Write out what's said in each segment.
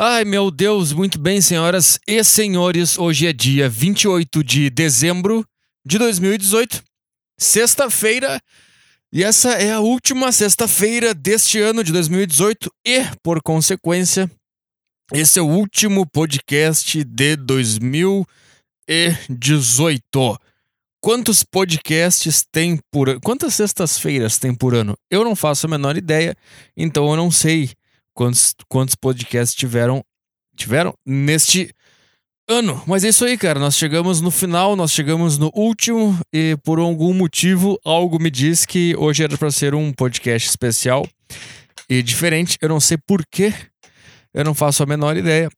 Ai, meu Deus, muito bem, senhoras e senhores. Hoje é dia 28 de dezembro de 2018, sexta-feira, e essa é a última sexta-feira deste ano de 2018 e, por consequência, esse é o último podcast de 2018. Quantos podcasts tem por? Quantas sextas-feiras tem por ano? Eu não faço a menor ideia, então eu não sei quantos, quantos podcasts tiveram, tiveram neste ano. Mas é isso aí, cara. Nós chegamos no final, nós chegamos no último e por algum motivo algo me diz que hoje era para ser um podcast especial e diferente. Eu não sei porquê, eu não faço a menor ideia.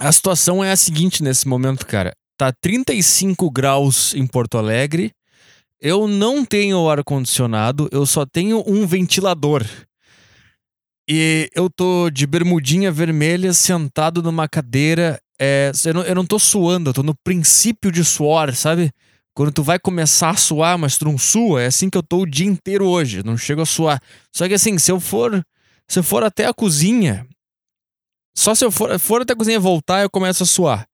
A situação é a seguinte nesse momento, cara. Tá 35 graus em Porto Alegre. Eu não tenho ar-condicionado, eu só tenho um ventilador. E eu tô de bermudinha vermelha, sentado numa cadeira. É, eu, não, eu não tô suando, eu tô no princípio de suor, sabe? Quando tu vai começar a suar, mas tu não sua, é assim que eu tô o dia inteiro hoje, não chego a suar. Só que assim, se eu for, se eu for até a cozinha, só se eu for, for até a cozinha voltar, eu começo a suar.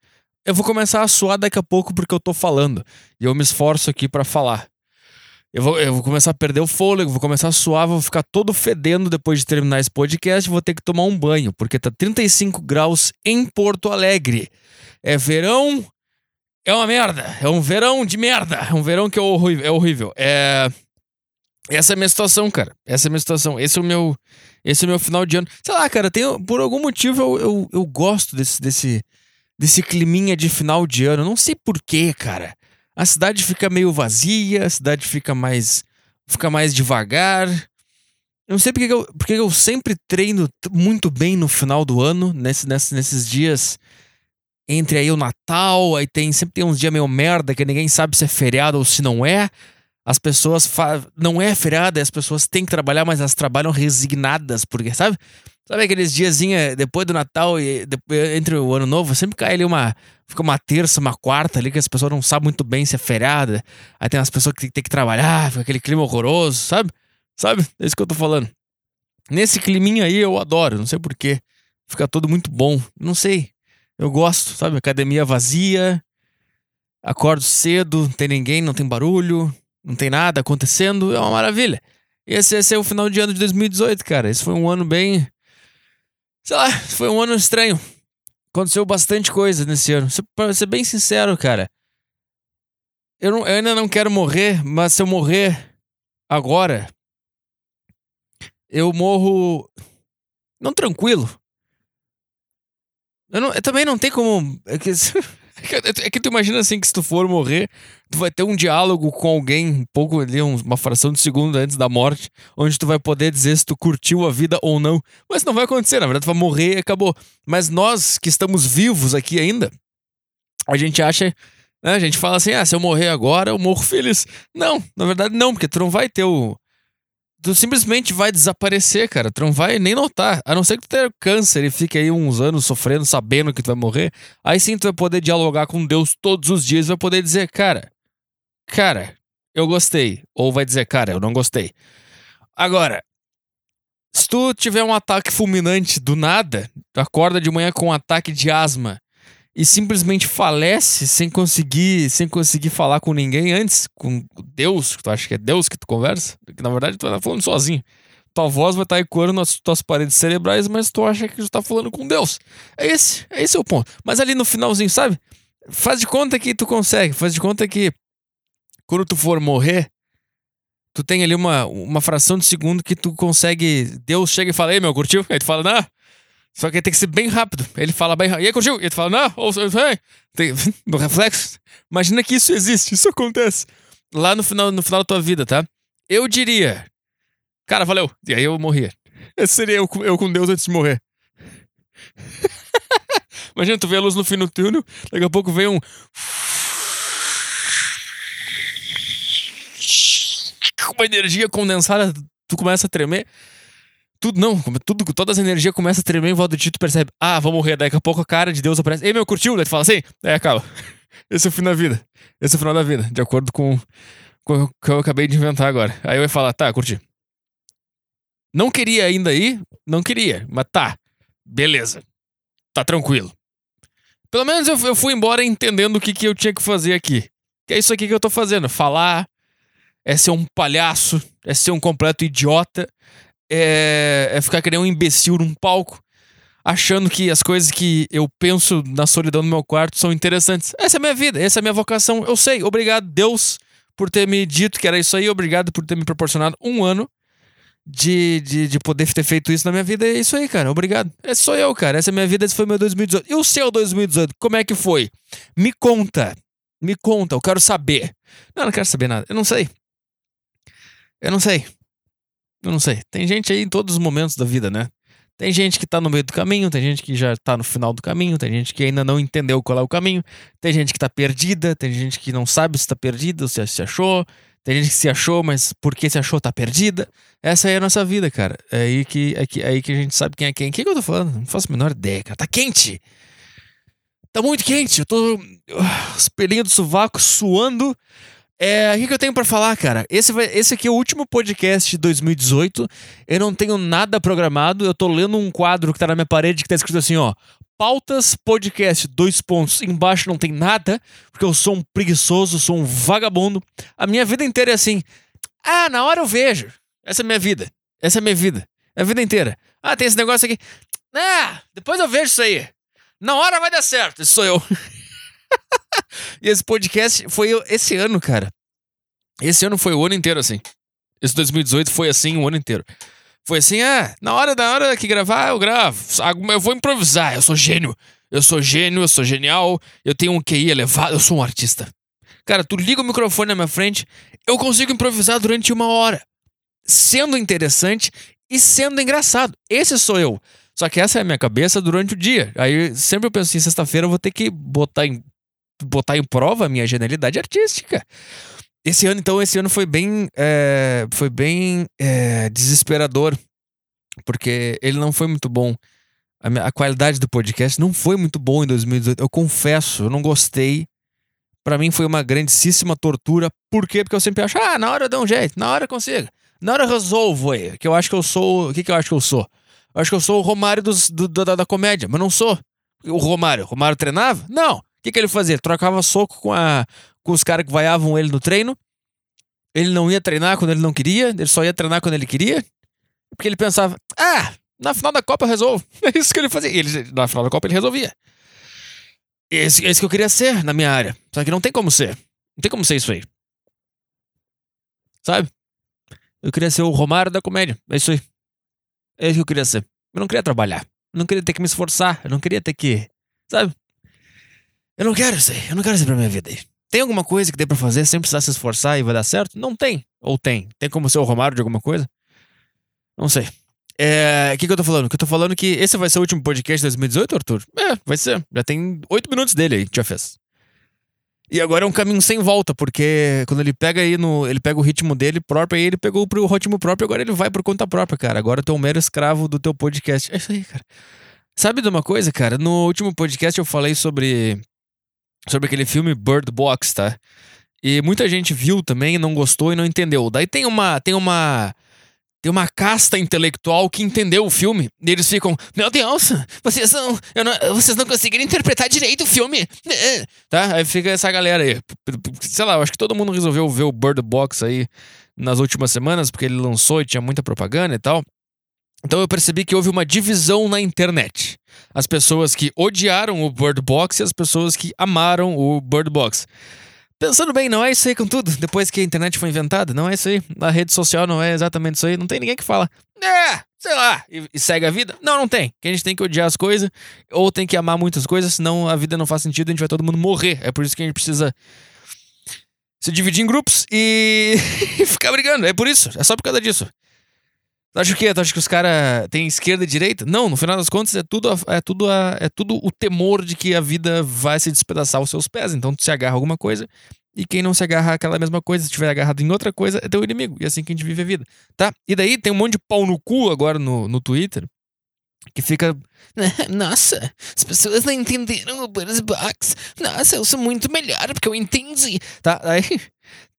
Eu vou começar a suar daqui a pouco porque eu tô falando. E eu me esforço aqui para falar. Eu vou, eu vou começar a perder o fôlego, vou começar a suar, vou ficar todo fedendo depois de terminar esse podcast, vou ter que tomar um banho, porque tá 35 graus em Porto Alegre. É verão, é uma merda, é um verão de merda, é um verão que é horrível, é horrível. É essa é a minha situação, cara. Essa é a minha situação. Esse é o meu, esse é o meu final de ano. Sei lá, cara, tem, por algum motivo eu, eu, eu gosto desse, desse, desse climinha de final de ano. Não sei porquê, cara a cidade fica meio vazia, a cidade fica mais fica mais devagar. Eu não sei porque eu, porque eu sempre treino muito bem no final do ano, nesse, nesse, nesses dias entre aí o Natal, aí tem sempre tem uns dias meio merda que ninguém sabe se é feriado ou se não é. As pessoas não é feriado, as pessoas têm que trabalhar, mas elas trabalham resignadas, porque sabe? Sabe aqueles diazinhos depois do Natal e depois, entre o Ano Novo, sempre cai ali uma. Fica uma terça, uma quarta ali, que as pessoas não sabem muito bem se é feriado. Aí tem as pessoas que tem que trabalhar, fica aquele clima horroroso, sabe? Sabe? É isso que eu tô falando. Nesse climinha aí eu adoro, não sei porquê. Fica tudo muito bom. Não sei. Eu gosto, sabe? Academia vazia. Acordo cedo, não tem ninguém, não tem barulho, não tem nada acontecendo. É uma maravilha. Esse, esse é o final de ano de 2018, cara. Esse foi um ano bem Sei lá, foi um ano estranho. Aconteceu bastante coisa nesse ano. Pra ser bem sincero, cara. Eu, não, eu ainda não quero morrer, mas se eu morrer agora, eu morro. Não tranquilo. Eu, não, eu também não tem como. É que, É que tu imagina assim que se tu for morrer, tu vai ter um diálogo com alguém, um pouco ali, uma fração de segundo antes da morte, onde tu vai poder dizer se tu curtiu a vida ou não. Mas não vai acontecer, na verdade tu vai morrer e acabou. Mas nós que estamos vivos aqui ainda, a gente acha. Né, a gente fala assim: ah, se eu morrer agora, eu morro feliz. Não, na verdade não, porque tu não vai ter o tu simplesmente vai desaparecer, cara. Tu não vai nem notar. A não ser que tu tenha câncer e fique aí uns anos sofrendo, sabendo que tu vai morrer. Aí sim tu vai poder dialogar com Deus todos os dias. Vai poder dizer, cara, cara, eu gostei. Ou vai dizer, cara, eu não gostei. Agora, se tu tiver um ataque fulminante do nada, tu acorda de manhã com um ataque de asma e simplesmente falece sem conseguir, sem conseguir falar com ninguém antes, com Deus, que tu acha que é Deus que tu conversa, que na verdade tu tá falando sozinho. Tua voz vai estar tá ecoando nas tuas paredes cerebrais, mas tu acha que tu tá falando com Deus. É esse, é esse o ponto. Mas ali no finalzinho, sabe? Faz de conta que tu consegue, faz de conta que quando tu for morrer, tu tem ali uma, uma fração de segundo que tu consegue. Deus chega e fala, ei meu, curtiu? Aí tu fala, não, só que tem que ser bem rápido. Ele fala bem rápido. E aí, curtiu? E ele fala, não, tem, no reflexo. Imagina que isso existe, isso acontece. Lá no final, no final da tua vida, tá? Eu diria, cara, valeu. E aí eu morria. Esse seria eu, eu com Deus antes de morrer. Imagina, tu vê a luz no fim do túnel, daqui a pouco vem um. Uma energia condensada, tu começa a tremer tudo, não, tudo, todas as energias começam a tremer em volta de ti, tu percebe, ah, vou morrer, daqui a pouco a cara de Deus aparece, ei meu, curtiu? Daí tu fala assim, é, acaba. Esse é o fim da vida. Esse é o final da vida, de acordo com, com o que eu acabei de inventar agora. Aí eu ia falar, tá, curti. Não queria ainda ir, não queria, mas tá, beleza. tá tranquilo. Pelo menos eu, eu fui embora entendendo o que, que eu tinha que fazer aqui. Que é isso aqui que eu tô fazendo. Falar, é ser um palhaço, é ser um completo idiota, é, é ficar que nem um imbecil num palco, achando que as coisas que eu penso na solidão do meu quarto são interessantes. Essa é a minha vida, essa é a minha vocação. Eu sei. Obrigado, Deus, por ter me dito que era isso aí. Obrigado por ter me proporcionado um ano de, de, de poder ter feito isso na minha vida. É isso aí, cara. Obrigado. Esse sou eu, cara. Essa é a minha vida. Esse foi meu 2018. E o seu 2018? Como é que foi? Me conta. Me conta. Eu quero saber. Não, eu não quero saber nada. Eu não sei. Eu não sei. Eu não sei. Tem gente aí em todos os momentos da vida, né? Tem gente que tá no meio do caminho, tem gente que já tá no final do caminho, tem gente que ainda não entendeu qual é o caminho, tem gente que tá perdida, tem gente que não sabe se tá perdida ou se se achou, tem gente que se achou, mas porque se achou tá perdida. Essa aí é a nossa vida, cara. É aí que, é, que, é aí que a gente sabe quem é quem. O que, que eu tô falando? Não faço a menor ideia, cara. Tá quente! Tá muito quente. Eu tô. Uh, os pelinhos do sovaco suando. É, o que, que eu tenho para falar, cara? Esse, vai, esse aqui é o último podcast de 2018. Eu não tenho nada programado. Eu tô lendo um quadro que tá na minha parede que tá escrito assim, ó. Pautas podcast, dois pontos. Embaixo não tem nada, porque eu sou um preguiçoso, sou um vagabundo. A minha vida inteira é assim. Ah, na hora eu vejo. Essa é minha vida. Essa é minha vida. É a vida inteira. Ah, tem esse negócio aqui. Ah, depois eu vejo isso aí. Na hora vai dar certo. Isso sou eu. e esse podcast foi esse ano, cara. Esse ano foi o ano inteiro assim. Esse 2018 foi assim o ano inteiro. Foi assim, ah, na hora da hora que gravar, eu gravo. Eu vou improvisar, eu sou gênio. Eu sou gênio, eu sou genial, eu tenho um QI elevado, eu sou um artista. Cara, tu liga o microfone na minha frente, eu consigo improvisar durante uma hora. Sendo interessante e sendo engraçado. Esse sou eu. Só que essa é a minha cabeça durante o dia. Aí sempre eu penso assim, sexta-feira eu vou ter que botar em botar em prova a minha genialidade artística. Esse ano, então, esse ano foi bem, é, foi bem é, desesperador, porque ele não foi muito bom. A, minha, a, qualidade do podcast não foi muito bom em 2018. Eu confesso, eu não gostei. Para mim foi uma grandíssima tortura. Por quê? Porque eu sempre acho, ah, na hora eu dou um jeito, na hora eu consigo. Na hora eu resolvo aí. Que eu acho que eu sou. O que, que eu acho que eu sou? Eu acho que eu sou o Romário dos, do, da, da comédia, mas não sou. O Romário. O Romário treinava? Não que, que ele fazia? Trocava soco com, a, com os caras que vaiavam ele no treino. Ele não ia treinar quando ele não queria, ele só ia treinar quando ele queria. Porque ele pensava, ah, na final da Copa eu resolvo. É isso que ele fazia. E ele, na final da Copa ele resolvia. Esse, esse que eu queria ser na minha área. Só que não tem como ser. Não tem como ser isso aí. Sabe? Eu queria ser o Romário da comédia. É isso aí. É isso que eu queria ser. Eu não queria trabalhar. Eu não queria ter que me esforçar. Eu não queria ter que. Sabe? Eu não quero ser, eu não quero ser pra minha vida. Tem alguma coisa que dê pra fazer sem precisar se esforçar e vai dar certo? Não tem. Ou tem. Tem como ser o Romário de alguma coisa? Não sei. É. O que, que eu tô falando? Que eu tô falando que esse vai ser o último podcast de 2018, Arthur? É, vai ser. Já tem oito minutos dele aí, já fez. E agora é um caminho sem volta, porque quando ele pega aí no. Ele pega o ritmo dele próprio, aí ele pegou pro ritmo próprio, agora ele vai por conta própria, cara. Agora tu é um mero escravo do teu podcast. É isso aí, cara. Sabe de uma coisa, cara? No último podcast eu falei sobre sobre aquele filme Bird Box, tá? E muita gente viu também, não gostou e não entendeu. Daí tem uma tem uma tem uma casta intelectual que entendeu o filme. E eles ficam, meu Deus, vocês não, não, vocês não conseguiram interpretar direito o filme. Tá? Aí fica essa galera aí. Sei lá, eu acho que todo mundo resolveu ver o Bird Box aí nas últimas semanas, porque ele lançou e tinha muita propaganda e tal. Então eu percebi que houve uma divisão na internet. As pessoas que odiaram o Bird Box e as pessoas que amaram o Bird Box. Pensando bem, não é isso aí com tudo. Depois que a internet foi inventada, não é isso aí. A rede social não é exatamente isso aí. Não tem ninguém que fala, é, sei lá, e, e segue a vida. Não, não tem. Que a gente tem que odiar as coisas ou tem que amar muitas coisas, senão a vida não faz sentido a gente vai todo mundo morrer. É por isso que a gente precisa se dividir em grupos e ficar brigando. É por isso. É só por causa disso. Tu acha o quê? Tu acha que os caras têm esquerda e direita? Não, no final das contas é tudo, é, tudo a, é tudo o temor de que a vida vai se despedaçar aos seus pés. Então tu se agarra a alguma coisa e quem não se agarra àquela mesma coisa, se estiver agarrado em outra coisa, é teu inimigo. E é assim que a gente vive a vida, tá? E daí tem um monte de pau no cu agora no, no Twitter que fica. Nossa, as pessoas não entenderam o Birds Box. Nossa, eu sou muito melhor porque eu entendi. Tá? Aí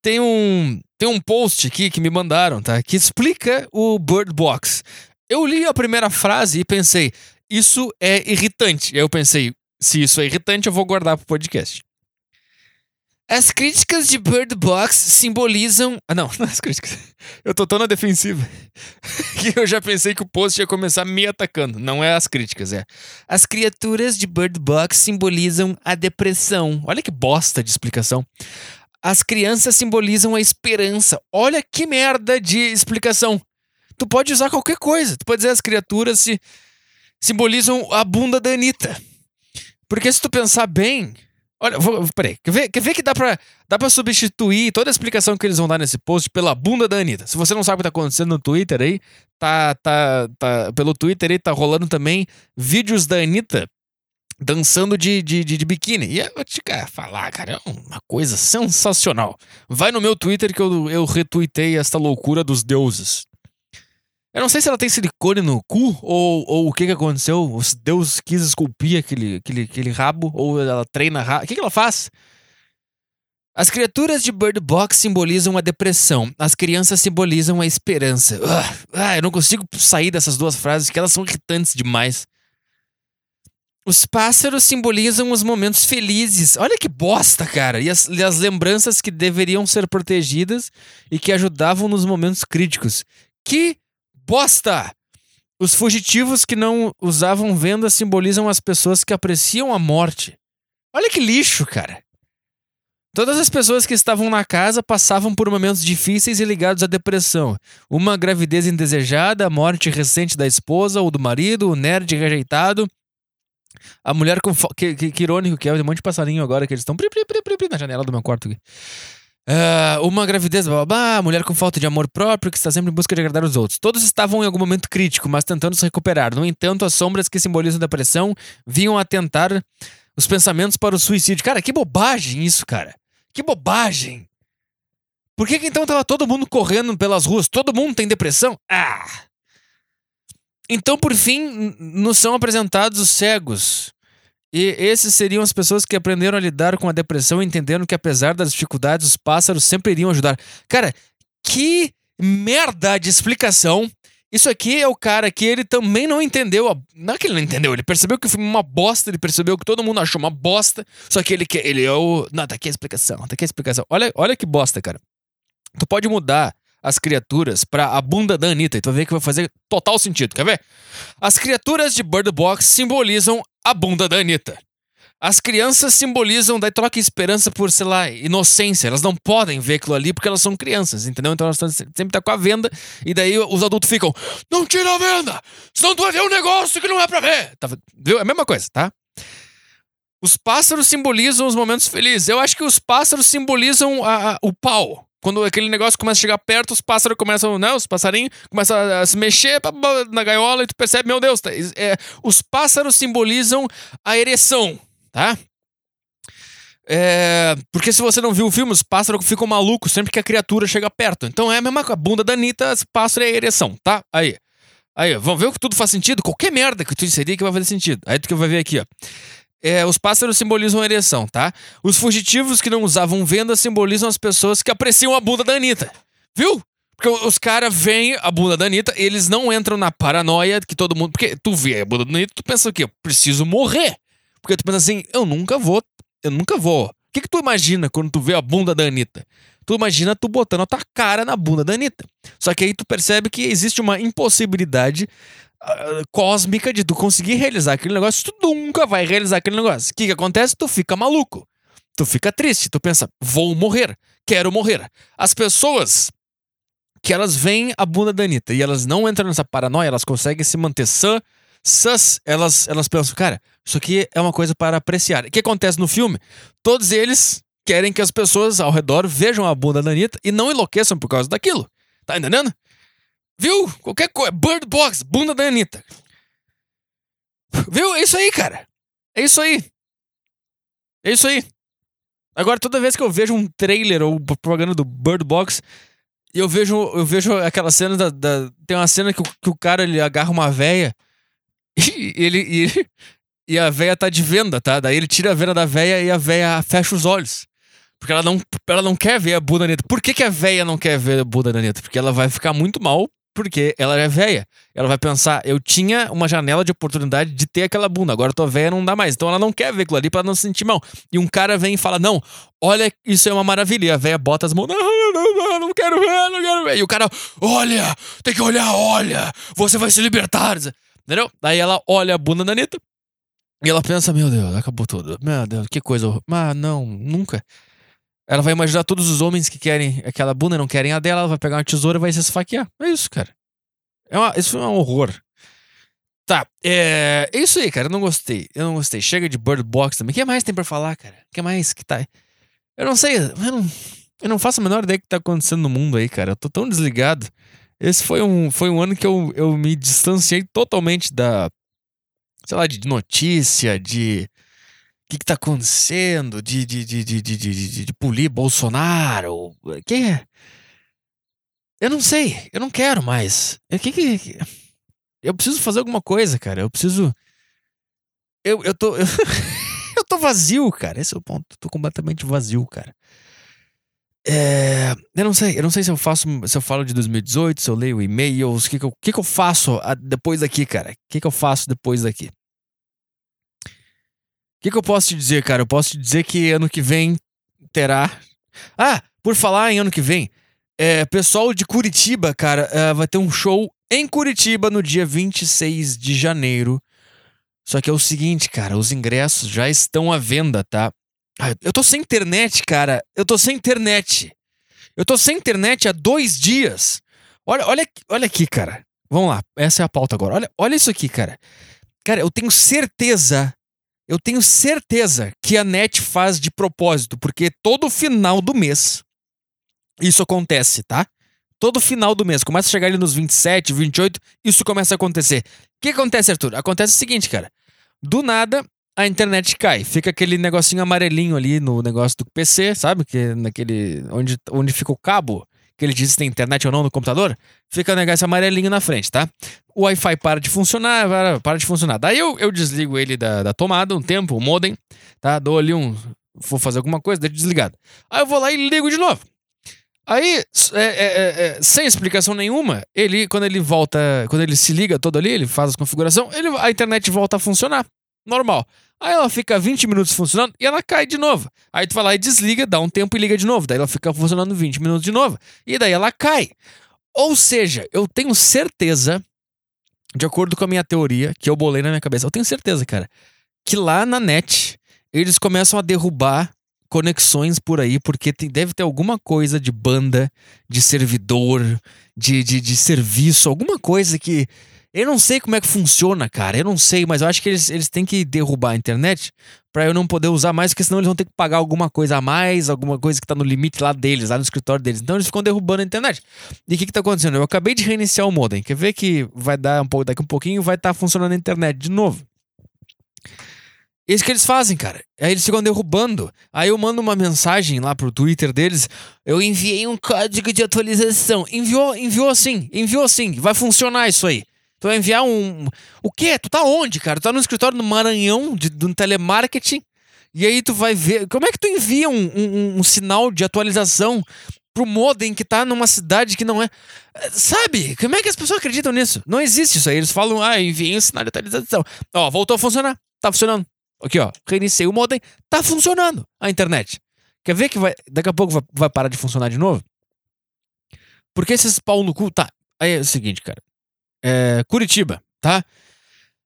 tem um, tem um post aqui que me mandaram, tá? Que explica o Bird Box. Eu li a primeira frase e pensei, isso é irritante. Aí eu pensei, se isso é irritante, eu vou guardar pro podcast. As críticas de Bird Box simbolizam. Ah, não, não as críticas. Eu tô tão na defensiva que eu já pensei que o post ia começar me atacando. Não é as críticas, é. As criaturas de Bird Box simbolizam a depressão. Olha que bosta de explicação. As crianças simbolizam a esperança. Olha que merda de explicação. Tu pode usar qualquer coisa. Tu pode dizer as criaturas se simbolizam a bunda da Anitta. Porque se tu pensar bem, Olha, vou, peraí, quer ver, quer ver que dá pra, dá pra substituir toda a explicação que eles vão dar nesse post pela bunda da Anitta? Se você não sabe o que tá acontecendo no Twitter aí, tá, tá, tá, pelo Twitter aí tá rolando também vídeos da Anitta dançando de, de, de, de biquíni. E eu vou te falar, cara, é uma coisa sensacional. Vai no meu Twitter que eu, eu retuitei esta loucura dos deuses. Eu não sei se ela tem silicone no cu ou, ou o que que aconteceu. Deus quis esculpir aquele, aquele, aquele rabo ou ela treina rabo. O que, que ela faz? As criaturas de Bird Box simbolizam a depressão. As crianças simbolizam a esperança. Ah, eu não consigo sair dessas duas frases que elas são irritantes demais. Os pássaros simbolizam os momentos felizes. Olha que bosta, cara. E as, e as, lembranças que deveriam ser protegidas e que ajudavam nos momentos críticos. Que bosta! Os fugitivos que não usavam vendas simbolizam as pessoas que apreciam a morte. Olha que lixo, cara. Todas as pessoas que estavam na casa passavam por momentos difíceis e ligados à depressão. Uma gravidez indesejada, a morte recente da esposa ou do marido, o nerd rejeitado. A mulher com. Que, que, que irônico que é, um monte de passarinho agora que eles estão na janela do meu quarto aqui. Uh, uma gravidez, blá, blá, mulher com falta de amor próprio que está sempre em busca de agradar os outros. Todos estavam em algum momento crítico, mas tentando se recuperar. No entanto, as sombras que simbolizam depressão vinham atentar os pensamentos para o suicídio. Cara, que bobagem isso, cara. Que bobagem. Por que, que então tava todo mundo correndo pelas ruas? Todo mundo tem depressão? Ah! Então, por fim, nos são apresentados os cegos, e esses seriam as pessoas que aprenderam a lidar com a depressão, entendendo que apesar das dificuldades, os pássaros sempre iriam ajudar. Cara, que merda de explicação. Isso aqui é o cara que ele também não entendeu. A... Não é que ele não entendeu, ele percebeu que é uma bosta, ele percebeu que todo mundo achou uma bosta. Só que ele. Ele é o. Não, tá aqui a explicação, tá aqui a explicação. Olha, olha que bosta, cara. Tu pode mudar as criaturas pra a bunda da Anitta e tu que vai fazer total sentido. Quer ver? As criaturas de Bird Box simbolizam a bunda da Anitta. As crianças simbolizam, daí troca esperança por, sei lá, inocência. Elas não podem ver aquilo ali porque elas são crianças, entendeu? Então elas sempre tá com a venda e daí os adultos ficam: Não tira a venda! Senão tu vai ver um negócio que não é pra ver! Tá, viu? É a mesma coisa, tá? Os pássaros simbolizam os momentos felizes. Eu acho que os pássaros simbolizam a, a, o pau. Quando aquele negócio começa a chegar perto, os pássaros começam, né? Os passarinhos começam a, se mexer na gaiola e tu percebe, meu Deus, tá, é, os pássaros simbolizam a ereção, tá? É, porque se você não viu o filme, os pássaros ficam malucos sempre que a criatura chega perto. Então é a mesma. A bunda da Anitta, pássaro é a ereção, tá? Aí. Aí, vamos ver que tudo faz sentido? Qualquer merda que tu inserir que vai fazer sentido. Aí tu que vai ver aqui, ó. É, os pássaros simbolizam a ereção, tá? Os fugitivos que não usavam venda simbolizam as pessoas que apreciam a bunda da Anitta. Viu? Porque os caras veem a bunda da Anitta, eles não entram na paranoia que todo mundo. Porque tu vê a bunda da Anitta, tu pensa o quê? Eu preciso morrer. Porque tu pensa assim, eu nunca vou. Eu nunca vou. O que, que tu imagina quando tu vê a bunda da Anitta? Tu imagina tu botando a tua cara na bunda da Anitta. Só que aí tu percebe que existe uma impossibilidade cósmica de tu conseguir realizar aquele negócio, tu nunca vai realizar aquele negócio. O que, que acontece? Tu fica maluco. Tu fica triste, tu pensa, vou morrer, quero morrer. As pessoas que elas veem a bunda da Anitta e elas não entram nessa paranoia, elas conseguem se manter sã, elas, elas pensam, cara, isso aqui é uma coisa para apreciar. O que acontece no filme? Todos eles querem que as pessoas ao redor vejam a bunda da Anitta e não enlouqueçam por causa daquilo. Tá entendendo? Viu? Qualquer coisa. Bird Box, bunda da Anitta. Viu? É isso aí, cara. É isso aí. É isso aí. Agora, toda vez que eu vejo um trailer ou propaganda do Bird Box, eu vejo, eu vejo aquela cena da. da tem uma cena que, que o cara ele agarra uma véia e ele. E, e a véia tá de venda, tá? Daí ele tira a venda da véia e a véia fecha os olhos. Porque ela não, ela não quer ver a bunda da Anitta. Por que, que a véia não quer ver a bunda da Anitta? Porque ela vai ficar muito mal Porque ela é velha. Ela vai pensar, eu tinha uma janela de oportunidade de ter aquela bunda, agora eu tô velha, não dá mais. Então ela não quer ver aquilo ali pra não se sentir mal. E um cara vem e fala, não, olha, isso é uma maravilha. E a velha bota as mãos, não, não, não, não quero ver, não quero ver. E o cara, olha, tem que olhar, olha, você vai se libertar. Entendeu? Daí ela olha a bunda da Anitta. E ela pensa, meu Deus, acabou tudo. Meu Deus, que coisa. Mas não, nunca. Ela vai imaginar todos os homens que querem aquela bunda não querem a dela, ela vai pegar uma tesoura e vai se esfaquear. É isso, cara. É uma, isso é um horror. Tá, é, é isso aí, cara. Eu não gostei. Eu não gostei. Chega de Bird Box também. O que mais tem pra falar, cara? O que mais que tá. Eu não sei. Eu não, eu não faço a menor ideia do que tá acontecendo no mundo aí, cara. Eu tô tão desligado. Esse foi um, foi um ano que eu, eu me distanciei totalmente da. Sei lá, de notícia, de que, que tá acontecendo de, de, de, de, de, de, de polir Bolsonaro? Que é? Eu não sei, eu não quero mais. O que que. Eu preciso fazer alguma coisa, cara. Eu preciso. Eu, eu tô. Eu, eu tô vazio, cara. Esse é o ponto. Eu tô completamente vazio, cara. É, eu não sei, eu não sei se eu faço, se eu falo de 2018, se eu leio e-mails, o que que eu, que que eu faço depois daqui, cara? O que que eu faço depois daqui? Que, que eu posso te dizer, cara? Eu posso te dizer que ano que vem terá. Ah, por falar em ano que vem, é, pessoal de Curitiba, cara, é, vai ter um show em Curitiba no dia 26 de janeiro. Só que é o seguinte, cara, os ingressos já estão à venda, tá? Eu tô sem internet, cara. Eu tô sem internet. Eu tô sem internet há dois dias. Olha, olha, olha aqui, cara. Vamos lá, essa é a pauta agora. Olha, olha isso aqui, cara. Cara, eu tenho certeza eu tenho certeza que a NET faz de propósito, porque todo final do mês isso acontece, tá? Todo final do mês, começa a chegar ali nos 27, 28, isso começa a acontecer. O que acontece, Arthur? Acontece o seguinte, cara. Do nada, a internet cai. Fica aquele negocinho amarelinho ali no negócio do PC, sabe? Que naquele. onde, onde fica o cabo que ele diz se tem internet ou não no computador, fica o negócio amarelinho na frente, tá? O Wi-Fi para de funcionar, para, para de funcionar. Daí eu, eu desligo ele da, da tomada um tempo, o modem, tá? Dou ali um. Vou fazer alguma coisa, deixo desligado. Aí eu vou lá e ligo de novo. Aí, é, é, é, é, sem explicação nenhuma, ele, quando ele volta, quando ele se liga todo ali, ele faz a configuração, ele, a internet volta a funcionar. Normal. Aí ela fica 20 minutos funcionando e ela cai de novo. Aí tu vai lá e desliga, dá um tempo e liga de novo. Daí ela fica funcionando 20 minutos de novo. E daí ela cai. Ou seja, eu tenho certeza, de acordo com a minha teoria, que eu bolei na minha cabeça, eu tenho certeza, cara, que lá na net eles começam a derrubar conexões por aí, porque tem, deve ter alguma coisa de banda, de servidor, de, de, de serviço, alguma coisa que eu não sei como é que funciona, cara. Eu não sei, mas eu acho que eles, eles têm que derrubar a internet para eu não poder usar mais, porque senão eles vão ter que pagar alguma coisa a mais, alguma coisa que tá no limite lá deles, lá no escritório deles. Então eles ficam derrubando a internet. E o que que tá acontecendo? Eu acabei de reiniciar o modem. Quer ver que vai dar um pouco, daqui um pouquinho vai estar tá funcionando a internet de novo. Isso que eles fazem, cara. Aí eles ficam derrubando. Aí eu mando uma mensagem lá pro Twitter deles. Eu enviei um código de atualização. Enviou, enviou assim, enviou assim. Vai funcionar isso aí. Tu vai enviar um. O quê? Tu tá onde, cara? Tu tá no escritório no Maranhão, de, de um telemarketing. E aí tu vai ver. Como é que tu envia um, um, um sinal de atualização pro modem que tá numa cidade que não é. Sabe? Como é que as pessoas acreditam nisso? Não existe isso aí. Eles falam, ah, enviei um sinal de atualização. Ó, voltou a funcionar. Tá funcionando. Aqui, ó. Reiniciei o modem. Tá funcionando a internet. Quer ver que vai. Daqui a pouco vai, vai parar de funcionar de novo? Porque esses pau no cu. Tá. Aí é o seguinte, cara é, Curitiba, tá?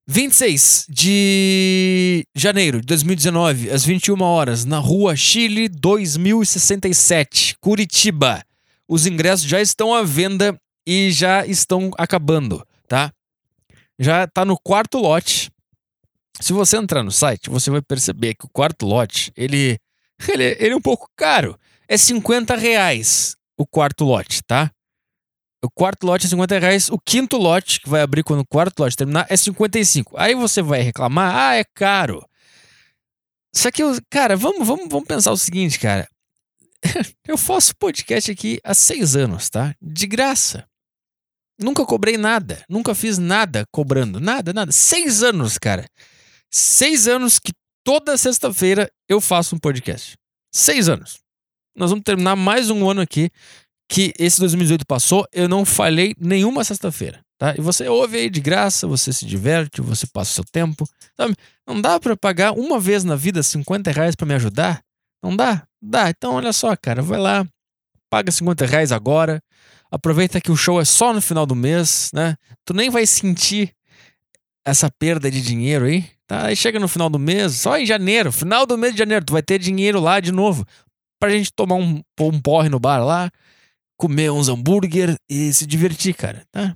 26 de janeiro de 2019, às 21 horas, na rua Chile 2067, Curitiba. Os ingressos já estão à venda e já estão acabando, tá? Já tá no quarto lote. Se você entrar no site, você vai perceber que o quarto lote, ele, ele, ele é um pouco caro. É 50 reais o quarto lote, tá? O quarto lote é 50 reais. O quinto lote, que vai abrir quando o quarto lote terminar, é 55. Aí você vai reclamar, ah, é caro. Só que, cara, vamos, vamos, vamos pensar o seguinte, cara. Eu faço podcast aqui há seis anos, tá? De graça. Nunca cobrei nada. Nunca fiz nada cobrando. Nada, nada. Seis anos, cara. Seis anos que toda sexta-feira eu faço um podcast. Seis anos. Nós vamos terminar mais um ano aqui que esse 2018 passou, eu não falhei nenhuma sexta-feira, tá? E você ouve aí de graça, você se diverte, você passa o seu tempo, sabe? Não dá para pagar uma vez na vida 50 reais pra me ajudar? Não dá? Dá. Então olha só, cara, vai lá, paga 50 reais agora, aproveita que o show é só no final do mês, né? Tu nem vai sentir essa perda de dinheiro aí, tá? Aí chega no final do mês, só em janeiro, final do mês de janeiro, tu vai ter dinheiro lá de novo pra gente tomar um, um porre no bar lá, comer uns hambúrguer e se divertir, cara, tá?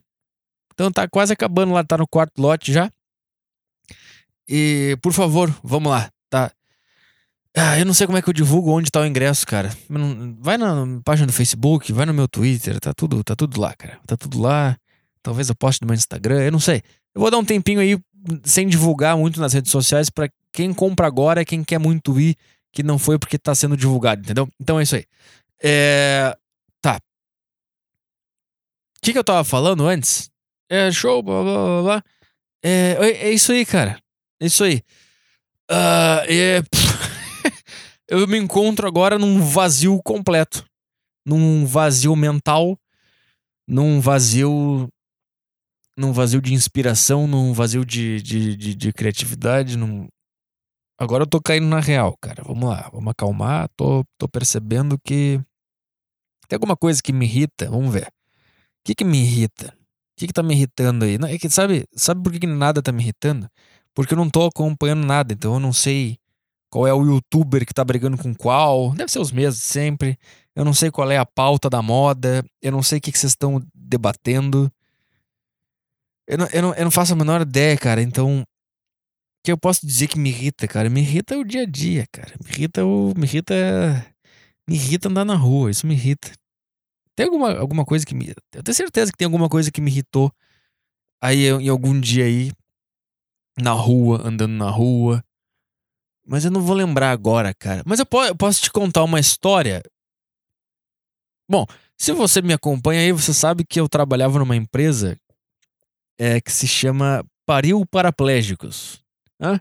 Então tá quase acabando lá, tá no quarto lote já. E, por favor, vamos lá, tá? Ah, eu não sei como é que eu divulgo onde tá o ingresso, cara. Vai na página do Facebook, vai no meu Twitter, tá tudo, tá tudo lá, cara. Tá tudo lá. Talvez eu poste no meu Instagram, eu não sei. Eu vou dar um tempinho aí sem divulgar muito nas redes sociais para quem compra agora, é quem quer muito ir, que não foi porque tá sendo divulgado, entendeu? Então é isso aí. É que, que eu tava falando antes? É show, blá blá blá blá. É, é isso aí, cara. É isso aí. Uh, é, eu me encontro agora num vazio completo. Num vazio mental. Num vazio. Num vazio de inspiração. Num vazio de, de, de, de criatividade. Num... Agora eu tô caindo na real, cara. Vamos lá, vamos acalmar. Tô, tô percebendo que. Tem alguma coisa que me irrita. Vamos ver que que me irrita? O que que tá me irritando aí? Não, é que, sabe, sabe por que, que nada tá me irritando? Porque eu não tô acompanhando nada, então eu não sei qual é o youtuber que tá brigando com qual. Deve ser os mesmos sempre. Eu não sei qual é a pauta da moda. Eu não sei o que, que vocês estão debatendo. Eu não, eu, não, eu não faço a menor ideia, cara. Então, o que eu posso dizer que me irrita, cara? Me irrita o dia a dia, cara. Me irrita o. Me irrita. Me irrita andar na rua. Isso me irrita. Tem alguma, alguma coisa que me. Eu tenho certeza que tem alguma coisa que me irritou aí em algum dia aí, na rua, andando na rua. Mas eu não vou lembrar agora, cara. Mas eu, po eu posso te contar uma história. Bom, se você me acompanha aí, você sabe que eu trabalhava numa empresa é, que se chama Paril Paraplégicos. Hã?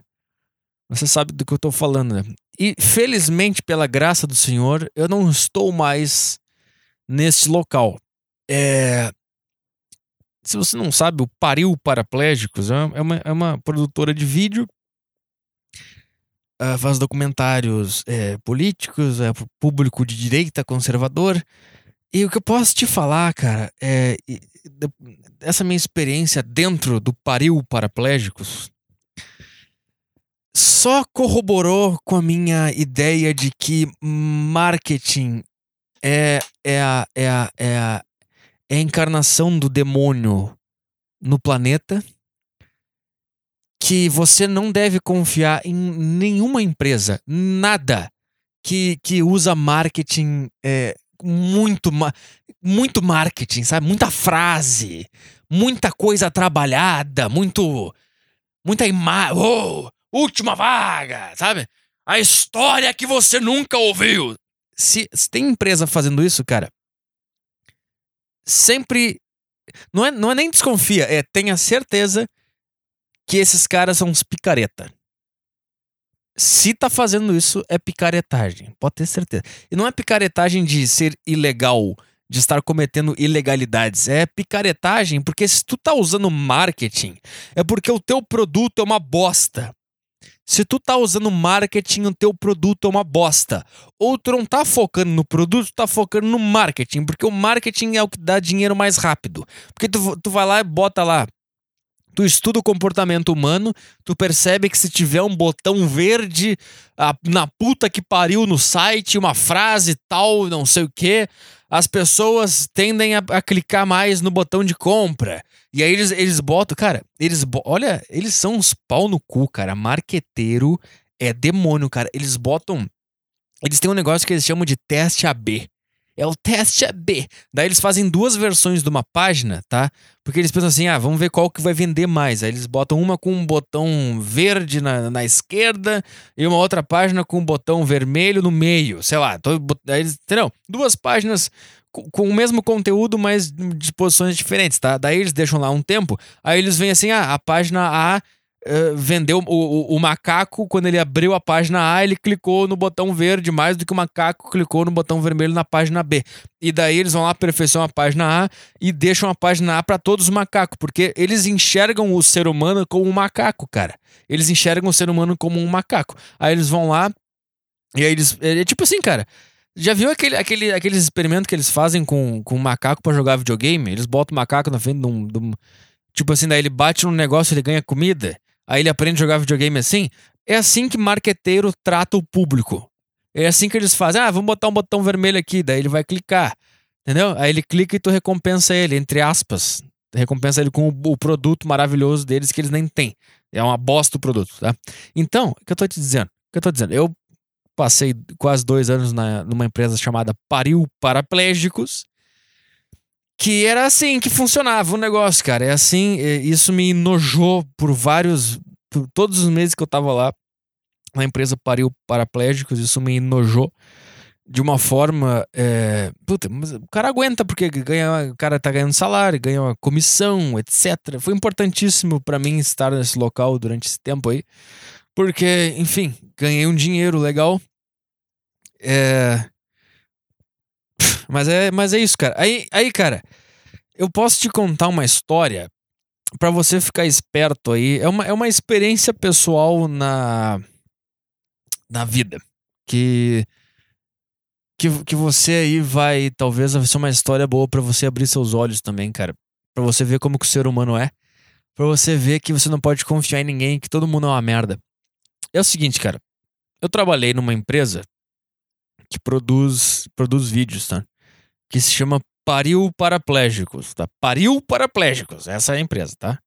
Você sabe do que eu tô falando, né? E felizmente, pela graça do Senhor, eu não estou mais nesse local. É... Se você não sabe, o Paril Paraplégicos é uma, é uma produtora de vídeo, uh, faz documentários é, políticos, é público de direita, conservador. E o que eu posso te falar, cara, é essa minha experiência dentro do Paril Paraplégicos só corroborou com a minha ideia de que marketing é, é, a, é, a, é, a, é a encarnação do demônio no planeta que você não deve confiar em nenhuma empresa, nada que, que usa marketing é, muito, muito marketing, sabe? Muita frase, muita coisa trabalhada, muito. Muita imagem. Oh, última vaga, sabe? A história que você nunca ouviu se, se tem empresa fazendo isso, cara, sempre. Não é, não é nem desconfia, é tenha certeza que esses caras são uns picareta. Se tá fazendo isso, é picaretagem. Pode ter certeza. E não é picaretagem de ser ilegal, de estar cometendo ilegalidades. É picaretagem porque se tu tá usando marketing, é porque o teu produto é uma bosta. Se tu tá usando marketing, o teu produto é uma bosta. Ou não tá focando no produto, tá focando no marketing, porque o marketing é o que dá dinheiro mais rápido. Porque tu, tu vai lá e bota lá tu estuda o comportamento humano, tu percebe que se tiver um botão verde a, na puta que pariu no site, uma frase tal, não sei o que, as pessoas tendem a, a, clicar mais no botão de compra. E aí eles, eles botam, cara, eles olha, eles são uns pau no cu, cara. Marqueteiro é demônio, cara. Eles botam. Eles têm um negócio que eles chamam de teste AB. É o teste AB. Daí eles fazem duas versões de uma página, tá? Porque eles pensam assim: ah, vamos ver qual que vai vender mais. Aí eles botam uma com um botão verde na, na esquerda e uma outra página com um botão vermelho no meio. Sei lá. Aí eles? Duas páginas com o mesmo conteúdo, mas de posições diferentes, tá? Daí eles deixam lá um tempo, aí eles vêm assim, ah, a página A uh, vendeu o, o, o, macaco, quando ele abriu a página A, ele clicou no botão verde mais do que o macaco clicou no botão vermelho na página B. E daí eles vão lá aperfeiçoar a página A e deixam a página A para todos os macacos, porque eles enxergam o ser humano como um macaco, cara. Eles enxergam o ser humano como um macaco. Aí eles vão lá e aí eles. É tipo assim, cara. Já viu aquele, aquele, aqueles experimentos que eles fazem com, com um macaco para jogar videogame? Eles botam o macaco na frente de um, de um. Tipo assim, daí ele bate num negócio, ele ganha comida. Aí ele aprende a jogar videogame assim. É assim que marqueteiro trata o público. É assim que eles fazem. Ah, vamos botar um botão vermelho aqui. Daí ele vai clicar. Entendeu? Aí ele clica e tu recompensa ele, entre aspas. Recompensa ele com o, o produto maravilhoso deles que eles nem têm. É uma bosta o produto, tá? Então, o que eu tô te dizendo? O que eu tô dizendo? Eu passei quase dois anos na, numa empresa chamada Paril Paraplégicos, que era assim que funcionava o negócio, cara. É assim, é, isso me enojou por vários. Por todos os meses que eu tava lá na empresa Paril Paraplégicos, isso me enojou de uma forma. É, puta, mas o cara aguenta porque ganha, o cara tá ganhando salário, ganha uma comissão, etc. Foi importantíssimo para mim estar nesse local durante esse tempo aí. Porque, enfim, ganhei um dinheiro legal. É. Mas é, mas é isso, cara. Aí, aí, cara, eu posso te contar uma história para você ficar esperto aí. É uma, é uma experiência pessoal na, na vida. Que, que, que você aí vai, talvez, ser uma história boa para você abrir seus olhos também, cara. Pra você ver como que o ser humano é. Pra você ver que você não pode confiar em ninguém, que todo mundo é uma merda. É o seguinte, cara. Eu trabalhei numa empresa que produz, produz vídeos, tá? Que se chama Paril Paraplégicos, tá? Paril Paraplégicos, essa é a empresa, tá?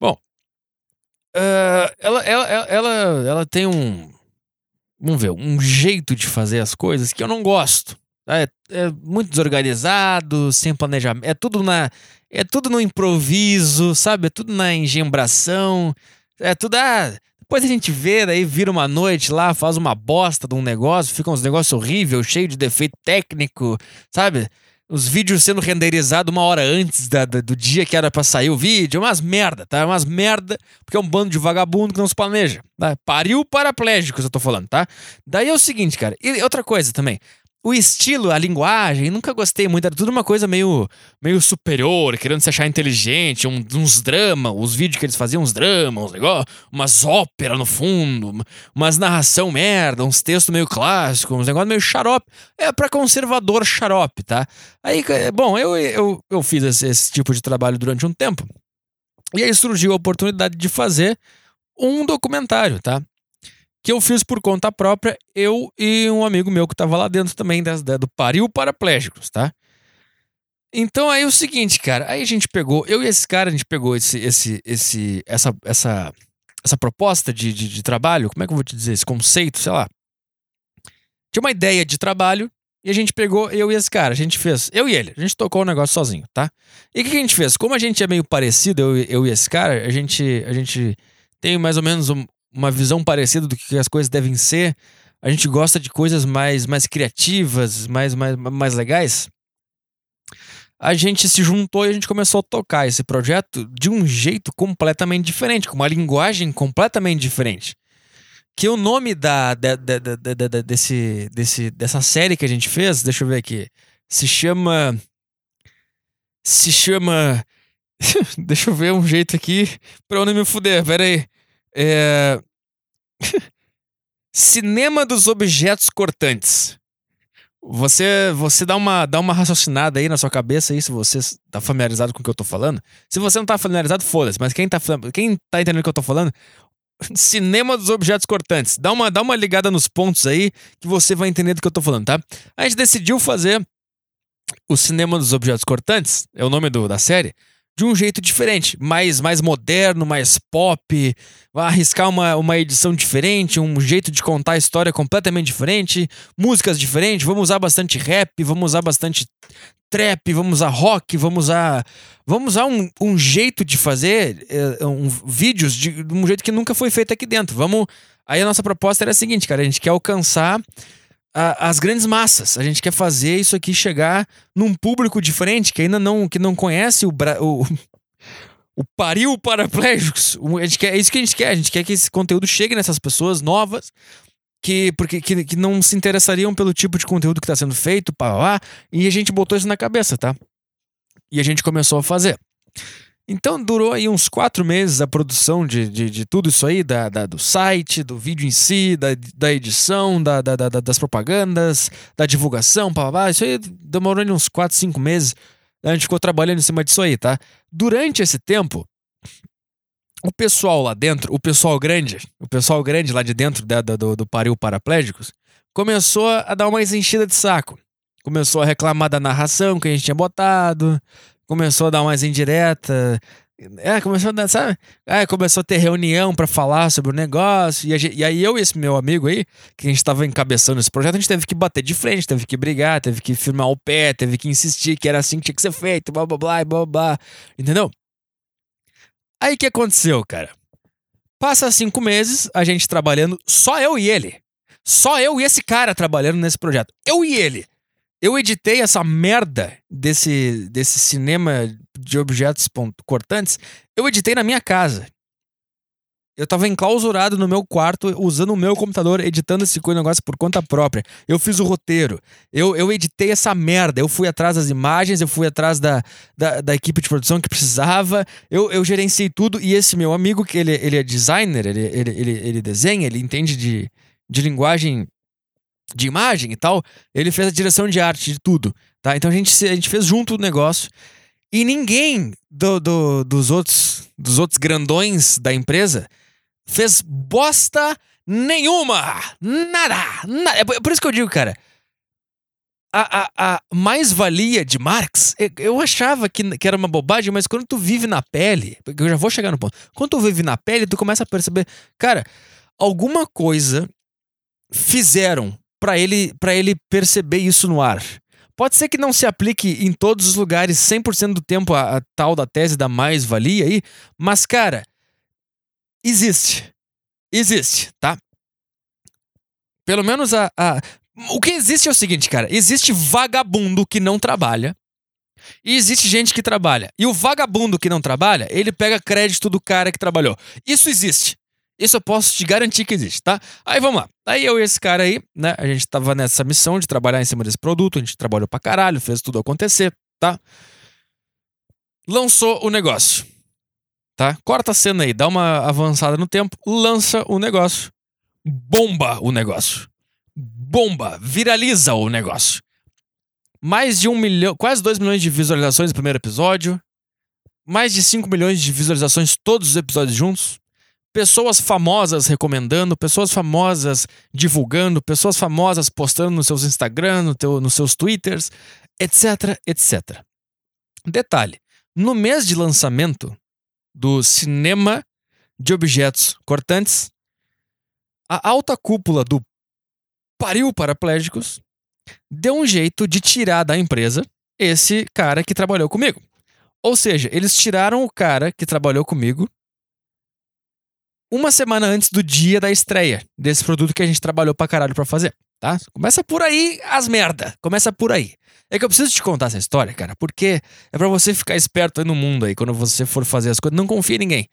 Bom, uh, ela, ela, ela, ela tem um, vamos ver, um jeito de fazer as coisas que eu não gosto. Tá? É, é muito desorganizado, sem planejamento, é tudo na, é tudo no improviso, sabe? É tudo na engembração, é tudo, ah, depois a gente vê, daí vira uma noite lá, faz uma bosta de um negócio, fica uns negócios horríveis, cheio de defeito técnico, sabe? Os vídeos sendo renderizados uma hora antes da, da, do dia que era pra sair o vídeo. Umas merda, tá? Umas merda, porque é um bando de vagabundo que não se planeja. Tá? Pariu paraplégicos, eu tô falando, tá? Daí é o seguinte, cara. E outra coisa também o estilo, a linguagem, nunca gostei muito. Era tudo uma coisa meio, meio superior, querendo se achar inteligente, um, uns dramas, os vídeos que eles faziam, uns dramas, uns negócio, umas óperas no fundo, umas narração merda, uns textos meio clássicos, uns negócios meio xarope. É para conservador xarope, tá? Aí, bom, eu, eu, eu fiz esse, esse tipo de trabalho durante um tempo. E aí surgiu a oportunidade de fazer um documentário, tá? Que eu fiz por conta própria, eu e um amigo meu que estava lá dentro também do Paril Paraplégicos, tá? Então aí é o seguinte, cara, aí a gente pegou, eu e esse cara, a gente pegou esse, esse, esse, essa, essa, essa proposta de, de, de trabalho, como é que eu vou te dizer, esse conceito, sei lá. Tinha uma ideia de trabalho e a gente pegou, eu e esse cara, a gente fez, eu e ele, a gente tocou o negócio sozinho, tá? E o que a gente fez? Como a gente é meio parecido, eu, eu e esse cara, a gente, a gente tem mais ou menos um, uma visão parecida do que as coisas devem ser. A gente gosta de coisas mais, mais criativas, mais, mais, mais legais. A gente se juntou e a gente começou a tocar esse projeto de um jeito completamente diferente, com uma linguagem completamente diferente. Que o nome da, da, da, da, desse, desse, dessa série que a gente fez, deixa eu ver aqui, se chama. Se chama. deixa eu ver um jeito aqui pra eu não me fuder, pera aí. É... Cinema dos objetos cortantes. Você você dá uma, dá uma raciocinada aí na sua cabeça aí, se você tá familiarizado com o que eu tô falando. Se você não tá familiarizado, foda-se. Mas quem tá, quem tá entendendo o que eu tô falando, cinema dos objetos cortantes. Dá uma, dá uma ligada nos pontos aí que você vai entender do que eu tô falando, tá? A gente decidiu fazer o cinema dos objetos cortantes, é o nome do, da série, de um jeito diferente, mais, mais moderno, mais pop, vai arriscar uma, uma edição diferente, um jeito de contar a história completamente diferente, músicas diferentes, vamos usar bastante rap, vamos usar bastante trap, vamos usar rock, vamos usar. Vamos usar um, um jeito de fazer uh, um, vídeos de, de um jeito que nunca foi feito aqui dentro. Vamos. Aí a nossa proposta era a seguinte, cara, a gente quer alcançar a, as grandes massas. A gente quer fazer isso aqui chegar num público diferente que ainda não, que não conhece o, o, o pariu paraplégicos. A gente quer, é isso que a gente quer. A gente quer que esse conteúdo chegue nessas pessoas novas que porque que, que não se interessariam pelo tipo de conteúdo que está sendo feito, pá, lá, e a gente botou isso na cabeça, tá? E a gente começou a fazer. Então durou aí uns quatro meses a produção de, de, de tudo isso aí, da, da, do site, do vídeo em si, da, da edição, da, da, da das propagandas, da divulgação, pá, pá, isso aí demorou uns quatro, cinco meses. A gente ficou trabalhando em cima disso aí, tá? Durante esse tempo, o pessoal lá dentro, o pessoal grande, o pessoal grande lá de dentro da, do, do Paril Paraplégicos, começou a dar uma enchida de saco. Começou a reclamar da narração que a gente tinha botado, começou a dar mais indireta. É, começou a dar, sabe? É, começou a ter reunião para falar sobre o negócio. E, gente, e, aí eu e esse meu amigo aí, que a gente tava encabeçando esse projeto, a gente teve que bater de frente, teve que brigar, teve que firmar o pé, teve que insistir que era assim que tinha que ser feito, blá blá blá blá blá. Entendeu? Aí que aconteceu, cara? Passa cinco meses, a gente trabalhando, só eu e ele. Só eu e esse cara trabalhando nesse projeto. Eu e ele. Eu editei essa merda desse, desse cinema de objetos cortantes. Eu editei na minha casa. Eu tava enclausurado no meu quarto, usando o meu computador, editando esse negócio por conta própria. Eu fiz o roteiro. Eu, eu editei essa merda. Eu fui atrás das imagens, eu fui atrás da, da, da equipe de produção que precisava. Eu, eu gerenciei tudo. E esse meu amigo, que ele, ele é designer, ele, ele, ele, ele desenha, ele entende de, de linguagem de imagem e tal, ele fez a direção de arte de tudo. Tá? Então a gente, a gente fez junto o negócio. E ninguém do, do, dos, outros, dos outros grandões da empresa fez bosta nenhuma. Nada. nada. É por isso que eu digo, cara. A, a, a mais-valia de Marx, eu achava que, que era uma bobagem, mas quando tu vive na pele, eu já vou chegar no ponto. Quando tu vive na pele, tu começa a perceber, cara, alguma coisa fizeram para ele, pra ele perceber isso no ar. Pode ser que não se aplique em todos os lugares 100% do tempo a, a tal da tese da mais-valia aí, mas, cara, existe. Existe, tá? Pelo menos a, a. O que existe é o seguinte, cara: existe vagabundo que não trabalha. E existe gente que trabalha. E o vagabundo que não trabalha, ele pega crédito do cara que trabalhou. Isso existe. Isso eu posso te garantir que existe, tá? Aí vamos lá. Aí eu e esse cara aí, né? A gente tava nessa missão de trabalhar em cima desse produto, a gente trabalhou pra caralho, fez tudo acontecer, tá? Lançou o negócio tá? Corta a cena aí, dá uma avançada no tempo, lança o negócio. Bomba o negócio. Bomba, viraliza o negócio. Mais de um milhão, quase dois milhões de visualizações no primeiro episódio. Mais de 5 milhões de visualizações todos os episódios juntos. Pessoas famosas recomendando, pessoas famosas divulgando, pessoas famosas postando nos seus Instagram, no teu, nos seus Twitters, etc, etc. Detalhe: no mês de lançamento, do cinema de objetos cortantes, a alta cúpula do Pariu Paraplégicos deu um jeito de tirar da empresa esse cara que trabalhou comigo. Ou seja, eles tiraram o cara que trabalhou comigo uma semana antes do dia da estreia desse produto que a gente trabalhou pra caralho pra fazer, tá? Começa por aí as merda. Começa por aí. É que eu preciso te contar essa história, cara, porque é para você ficar esperto aí no mundo aí, quando você for fazer as coisas. Não confia em ninguém.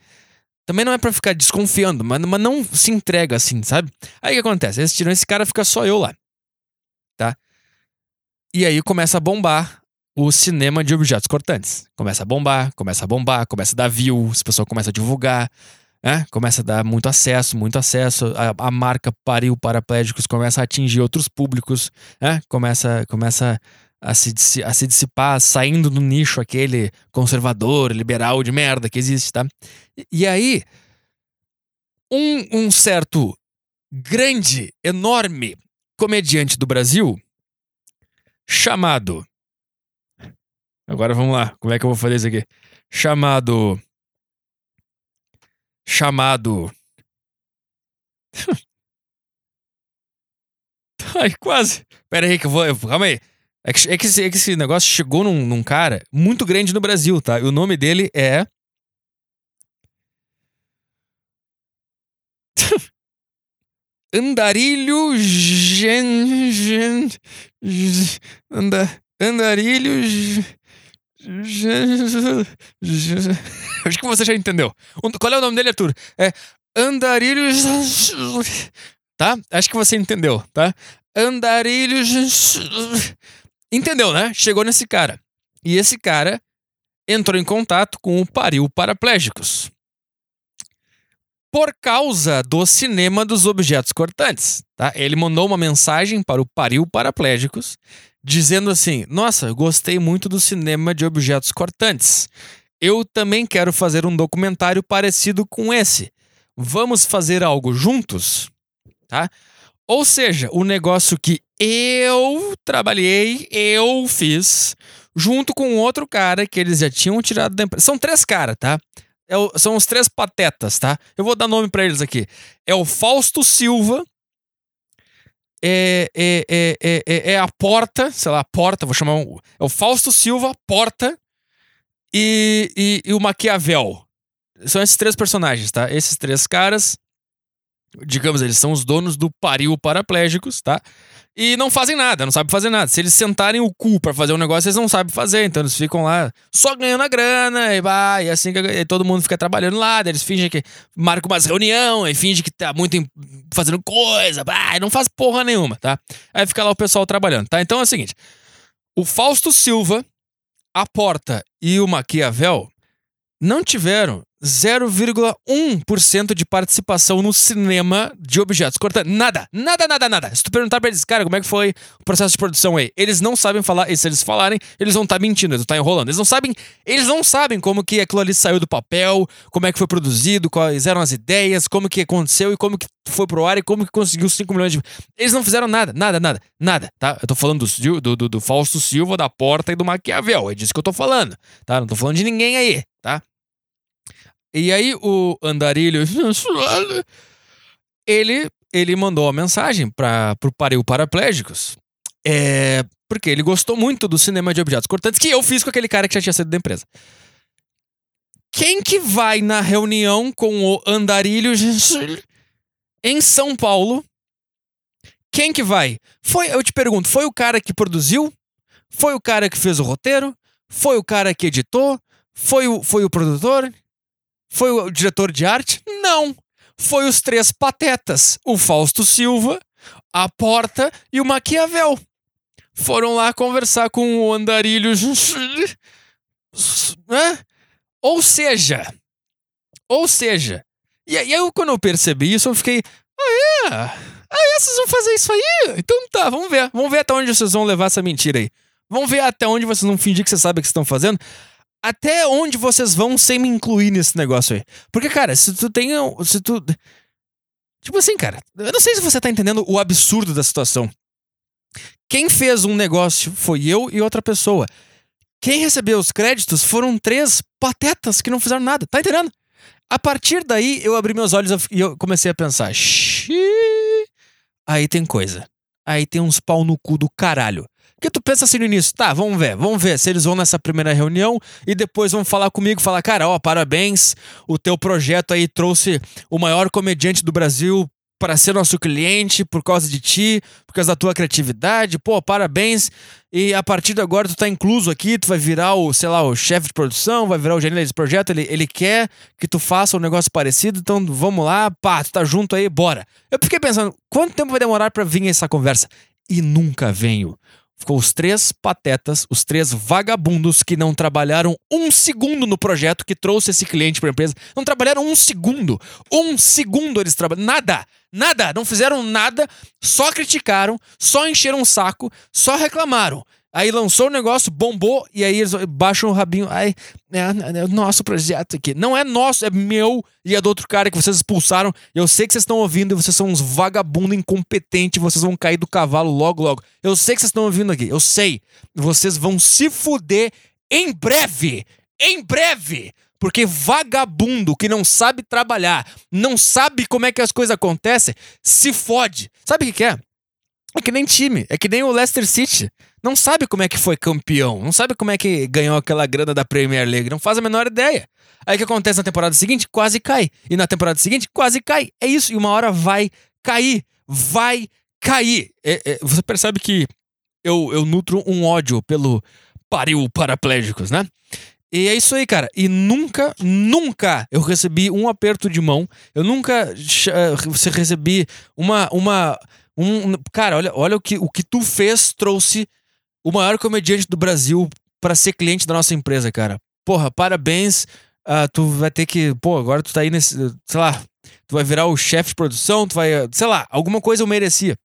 Também não é para ficar desconfiando, mas, mas não se entrega assim, sabe? Aí o que acontece? Eles tiram esse cara, fica só eu lá. Tá? E aí começa a bombar o cinema de objetos cortantes. Começa a bombar, começa a bombar, começa a dar view, as pessoas começam a divulgar, né? Começa a dar muito acesso, muito acesso. A, a marca Pariu Paraplégicos começa a atingir outros públicos, né? Começa, começa a se, a se dissipar, saindo do nicho aquele conservador, liberal de merda que existe, tá? E, e aí, um, um certo grande, enorme comediante do Brasil, chamado. Agora vamos lá, como é que eu vou fazer isso aqui? Chamado. Chamado. Ai, quase. Pera aí que eu vou. Calma aí. É que, é que, esse, é que esse negócio chegou num, num, cara muito grande no Brasil, tá? E o nome dele é. Andarilho Gen. gen anda, andarilho Acho que você já entendeu. Qual é o nome dele, Arthur? É Andarilho. Tá? Acho que você entendeu, tá? Andarilho. Entendeu, né? Chegou nesse cara. E esse cara entrou em contato com o Paril Paraplégicos. Por causa do cinema dos objetos cortantes. Tá? Ele mandou uma mensagem para o Paril Paraplégicos dizendo assim: Nossa, gostei muito do cinema de objetos cortantes. Eu também quero fazer um documentário parecido com esse. Vamos fazer algo juntos? Tá? Ou seja, o negócio que eu trabalhei, eu fiz, junto com outro cara que eles já tinham tirado da empresa. São três caras, tá? É o, são os três patetas, tá? Eu vou dar nome para eles aqui. É o Fausto Silva, é, é, é, é, é a Porta, sei lá, Porta, vou chamar. Um, é o Fausto Silva, Porta e, e, e o Maquiavel. São esses três personagens, tá? Esses três caras, digamos, eles são os donos do Paril Paraplégicos, tá? E não fazem nada, não sabem fazer nada. Se eles sentarem o cu para fazer um negócio, eles não sabem fazer, então eles ficam lá só ganhando a grana, e vai, e assim e todo mundo fica trabalhando lá, eles fingem que marcam umas reunião, e fingem que tá muito fazendo coisa, vai, não faz porra nenhuma, tá? Aí fica lá o pessoal trabalhando, tá? Então é o seguinte, o Fausto Silva, a Porta e o Maquiavel não tiveram 0,1% de participação no cinema de objetos cortantes. Nada, nada, nada, nada. Se tu perguntar pra eles, cara, como é que foi o processo de produção aí? Eles não sabem falar, e se eles falarem, eles vão estar tá mentindo, eles vão estar tá enrolando. Eles não sabem, eles não sabem como que aquilo ali saiu do papel, como é que foi produzido, quais eram as ideias, como que aconteceu e como que foi pro ar e como que conseguiu 5 milhões de. Eles não fizeram nada, nada, nada, nada, tá? Eu tô falando do, do, do, do Fausto Silva, da Porta e do Maquiavel. É disso que eu tô falando, tá? Não tô falando de ninguém aí, tá? E aí o Andarilho, ele, ele mandou uma mensagem para o Pareu Paraplégicos, é, porque ele gostou muito do cinema de objetos cortantes que eu fiz com aquele cara que já tinha saído da empresa. Quem que vai na reunião com o Andarilho em São Paulo? Quem que vai? Foi, eu te pergunto, foi o cara que produziu? Foi o cara que fez o roteiro? Foi o cara que editou? Foi o, foi o produtor? Foi o diretor de arte? Não. Foi os três patetas: o Fausto Silva, a Porta e o Maquiavel. Foram lá conversar com o Andarilho. Ou seja, ou seja, e aí eu, quando eu percebi isso, eu fiquei. Ah, é? Ah, é? Vocês vão fazer isso aí? Então tá, vamos ver. Vamos ver até onde vocês vão levar essa mentira aí. Vamos ver até onde vocês vão fingir que vocês sabem o que estão fazendo até onde vocês vão sem me incluir nesse negócio aí? Porque, cara, se tu tem. Se tu. Tipo assim, cara, eu não sei se você tá entendendo o absurdo da situação. Quem fez um negócio foi eu e outra pessoa. Quem recebeu os créditos foram três patetas que não fizeram nada, tá entendendo? A partir daí, eu abri meus olhos e eu comecei a pensar: Xiii, aí tem coisa. Aí tem uns pau no cu do caralho. Porque tu pensa assim no início, tá, vamos ver, vamos ver se eles vão nessa primeira reunião e depois vão falar comigo, falar, cara, ó, parabéns, o teu projeto aí trouxe o maior comediante do Brasil para ser nosso cliente por causa de ti, por causa da tua criatividade, pô, parabéns. E a partir de agora tu tá incluso aqui, tu vai virar o, sei lá, o chefe de produção, vai virar o gerente desse projeto, ele, ele quer que tu faça um negócio parecido, então vamos lá, pá, tu tá junto aí, bora. Eu fiquei pensando, quanto tempo vai demorar para vir essa conversa? E nunca venho. Ficou os três patetas, os três vagabundos que não trabalharam um segundo no projeto que trouxe esse cliente para a empresa. Não trabalharam um segundo. Um segundo eles trabalharam. Nada. Nada. Não fizeram nada. Só criticaram, só encheram o saco, só reclamaram. Aí lançou o negócio, bombou, e aí eles baixam o rabinho. Aí, é, é, o nosso projeto aqui. Não é nosso, é meu e é do outro cara que vocês expulsaram. Eu sei que vocês estão ouvindo e vocês são uns vagabundos incompetentes, vocês vão cair do cavalo logo, logo. Eu sei que vocês estão ouvindo aqui, eu sei. Vocês vão se fuder em breve. Em breve. Porque vagabundo que não sabe trabalhar, não sabe como é que as coisas acontecem, se fode. Sabe o que, que é? É que nem time, é que nem o Leicester City. Não sabe como é que foi campeão, não sabe como é que ganhou aquela grana da Premier League, não faz a menor ideia. Aí o que acontece na temporada seguinte? Quase cai. E na temporada seguinte, quase cai. É isso, e uma hora vai cair. Vai cair. É, é, você percebe que eu, eu nutro um ódio pelo, pariu, paraplégicos, né? E é isso aí, cara. E nunca, nunca eu recebi um aperto de mão. Eu nunca você recebi uma. uma um, cara, olha, olha o, que, o que tu fez trouxe o maior comediante do Brasil para ser cliente da nossa empresa, cara. Porra, parabéns. Uh, tu vai ter que. Pô, agora tu tá aí nesse. Sei lá. Tu vai virar o chefe de produção, tu vai. Sei lá, alguma coisa eu merecia.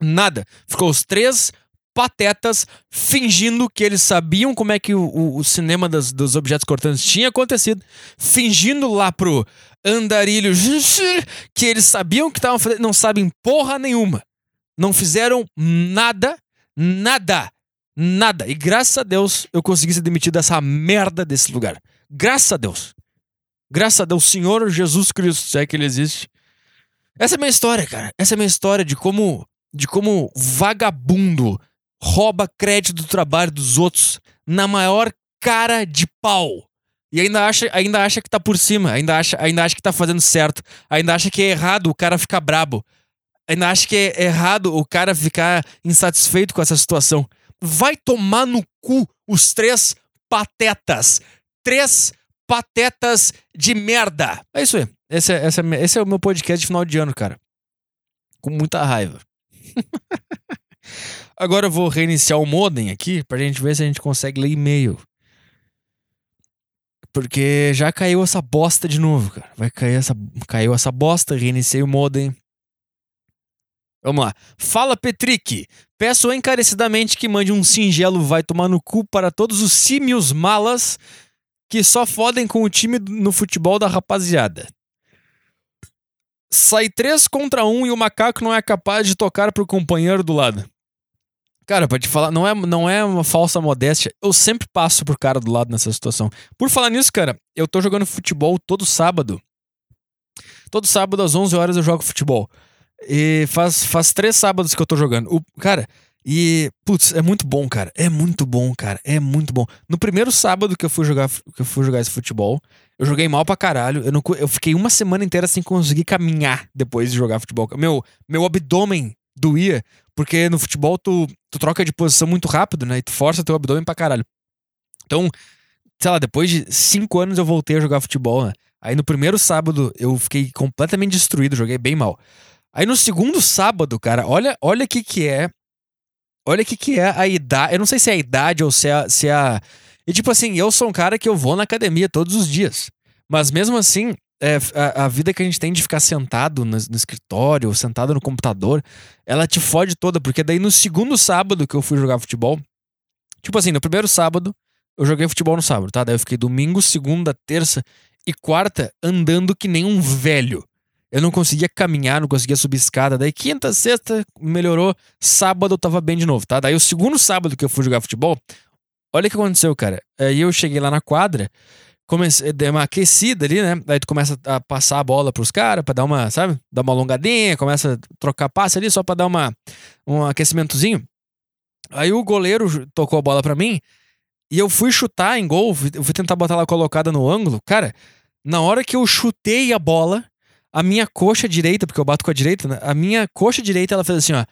Nada. Ficou os três patetas fingindo que eles sabiam como é que o, o, o cinema das, dos objetos cortantes tinha acontecido, fingindo lá pro andarilho que eles sabiam que estavam fazendo, não sabem porra nenhuma. Não fizeram nada, nada, nada. E graças a Deus eu consegui ser demitido dessa merda desse lugar. Graças a Deus. Graças a Deus, Senhor Jesus Cristo, se é que ele existe. Essa é a minha história, cara. Essa é a minha história de como de como vagabundo rouba crédito do trabalho dos outros na maior cara de pau. E ainda acha, ainda acha que tá por cima, ainda acha, ainda acha que tá fazendo certo, ainda acha que é errado o cara ficar brabo. Ainda acha que é errado o cara ficar insatisfeito com essa situação. Vai tomar no cu os três patetas. Três patetas de merda. É isso aí. Esse é, esse é, esse é o meu podcast de final de ano, cara. Com muita raiva. Agora eu vou reiniciar o modem aqui pra gente ver se a gente consegue ler e-mail. Porque já caiu essa bosta de novo, cara. Vai cair essa. Caiu essa bosta, reiniciei o modem. Vamos lá. Fala, Petrick. Peço encarecidamente que mande um singelo vai tomar no cu para todos os símios malas que só fodem com o time no futebol da rapaziada. Sai três contra um e o macaco não é capaz de tocar pro companheiro do lado. Cara, pra te falar, não é, não é uma falsa modéstia. Eu sempre passo pro cara do lado nessa situação. Por falar nisso, cara, eu tô jogando futebol todo sábado. Todo sábado às 11 horas eu jogo futebol. E faz, faz três sábados que eu tô jogando. O, cara, e, putz, é muito bom, cara. É muito bom, cara. É muito bom. No primeiro sábado que eu fui jogar, que eu fui jogar esse futebol, eu joguei mal pra caralho. Eu, não, eu fiquei uma semana inteira sem conseguir caminhar depois de jogar futebol. Meu, meu abdômen doía, porque no futebol tu, tu troca de posição muito rápido, né? E tu força teu abdômen pra caralho. Então, sei lá, depois de cinco anos eu voltei a jogar futebol, né? Aí no primeiro sábado eu fiquei completamente destruído, joguei bem mal. Aí no segundo sábado, cara, olha olha que que é. Olha que que é a idade. Eu não sei se é a idade ou se é, se é a. E tipo assim, eu sou um cara que eu vou na academia todos os dias. Mas mesmo assim, é, a, a, vida que a gente tem de ficar sentado no, no, escritório, sentado no computador, ela te fode toda, porque daí no segundo sábado que eu fui jogar futebol, tipo assim, no primeiro sábado, eu joguei futebol no sábado, tá? Daí eu fiquei domingo, segunda, terça e quarta andando que nem um velho. Eu não conseguia caminhar, não conseguia subir escada. Daí quinta, sexta, melhorou. Sábado eu tava bem de novo, tá? Daí o segundo sábado que eu fui jogar futebol, olha o que aconteceu, cara. Aí eu cheguei lá na quadra comecei, dei uma aquecida ali, né? Aí tu começa a passar a bola pros caras pra dar uma, sabe? Dar uma alongadinha, começa a trocar passe ali só pra dar uma, um aquecimentozinho. Aí o goleiro tocou a bola pra mim e eu fui chutar em gol, eu fui tentar botar ela colocada no ângulo. Cara, na hora que eu chutei a bola, a minha coxa direita, porque eu bato com a direita, né? A minha coxa direita, ela fez assim, ó.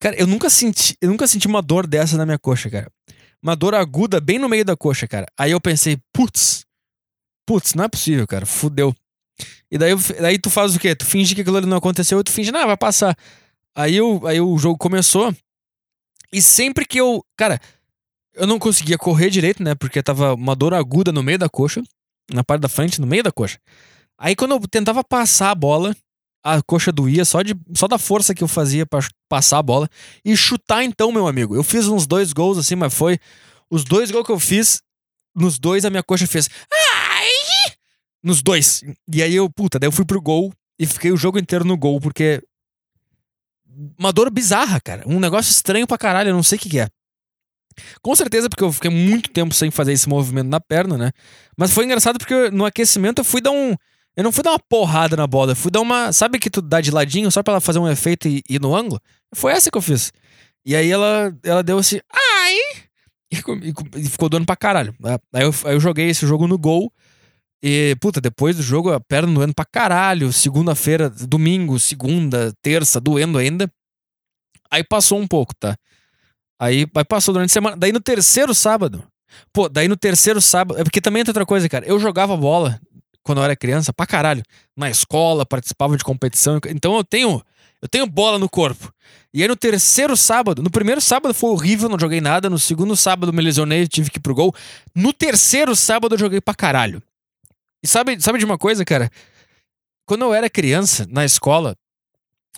Cara, eu nunca senti, eu nunca senti uma dor dessa na minha coxa, cara. Uma dor aguda bem no meio da coxa, cara. Aí eu pensei, putz, putz, não é possível, cara, fudeu. E daí, daí tu faz o quê? Tu finge que aquilo não aconteceu e tu finge, não, vai passar. Aí, eu, aí o jogo começou e sempre que eu, cara, eu não conseguia correr direito, né? Porque tava uma dor aguda no meio da coxa, na parte da frente, no meio da coxa. Aí quando eu tentava passar a bola, a coxa doía só, de, só da força que eu fazia para passar a bola. E chutar, então, meu amigo. Eu fiz uns dois gols assim, mas foi. Os dois gols que eu fiz, nos dois a minha coxa fez. Ai! Nos dois. E aí eu, puta, daí eu fui pro gol e fiquei o jogo inteiro no gol, porque. Uma dor bizarra, cara. Um negócio estranho pra caralho, eu não sei o que, que é. Com certeza, porque eu fiquei muito tempo sem fazer esse movimento na perna, né? Mas foi engraçado porque no aquecimento eu fui dar um. Eu não fui dar uma porrada na bola, eu fui dar uma. Sabe que tu dá de ladinho só pra ela fazer um efeito e ir no ângulo? Foi essa que eu fiz. E aí ela, ela deu assim. Ai! E, e ficou doendo pra caralho. Aí eu, aí eu joguei esse jogo no gol. E, puta, depois do jogo, a perna doendo pra caralho. Segunda-feira, domingo, segunda, terça, doendo ainda. Aí passou um pouco, tá? Aí, aí passou durante a semana. Daí no terceiro sábado. Pô, daí no terceiro sábado. É porque também tem outra coisa, cara. Eu jogava bola quando eu era criança, pra caralho. Na escola, participava de competição. Então eu tenho. Eu tenho bola no corpo. E aí no terceiro sábado, no primeiro sábado foi horrível, não joguei nada. No segundo sábado me lesionei, tive que ir pro gol. No terceiro sábado eu joguei pra caralho. E sabe, sabe de uma coisa, cara? Quando eu era criança, na escola,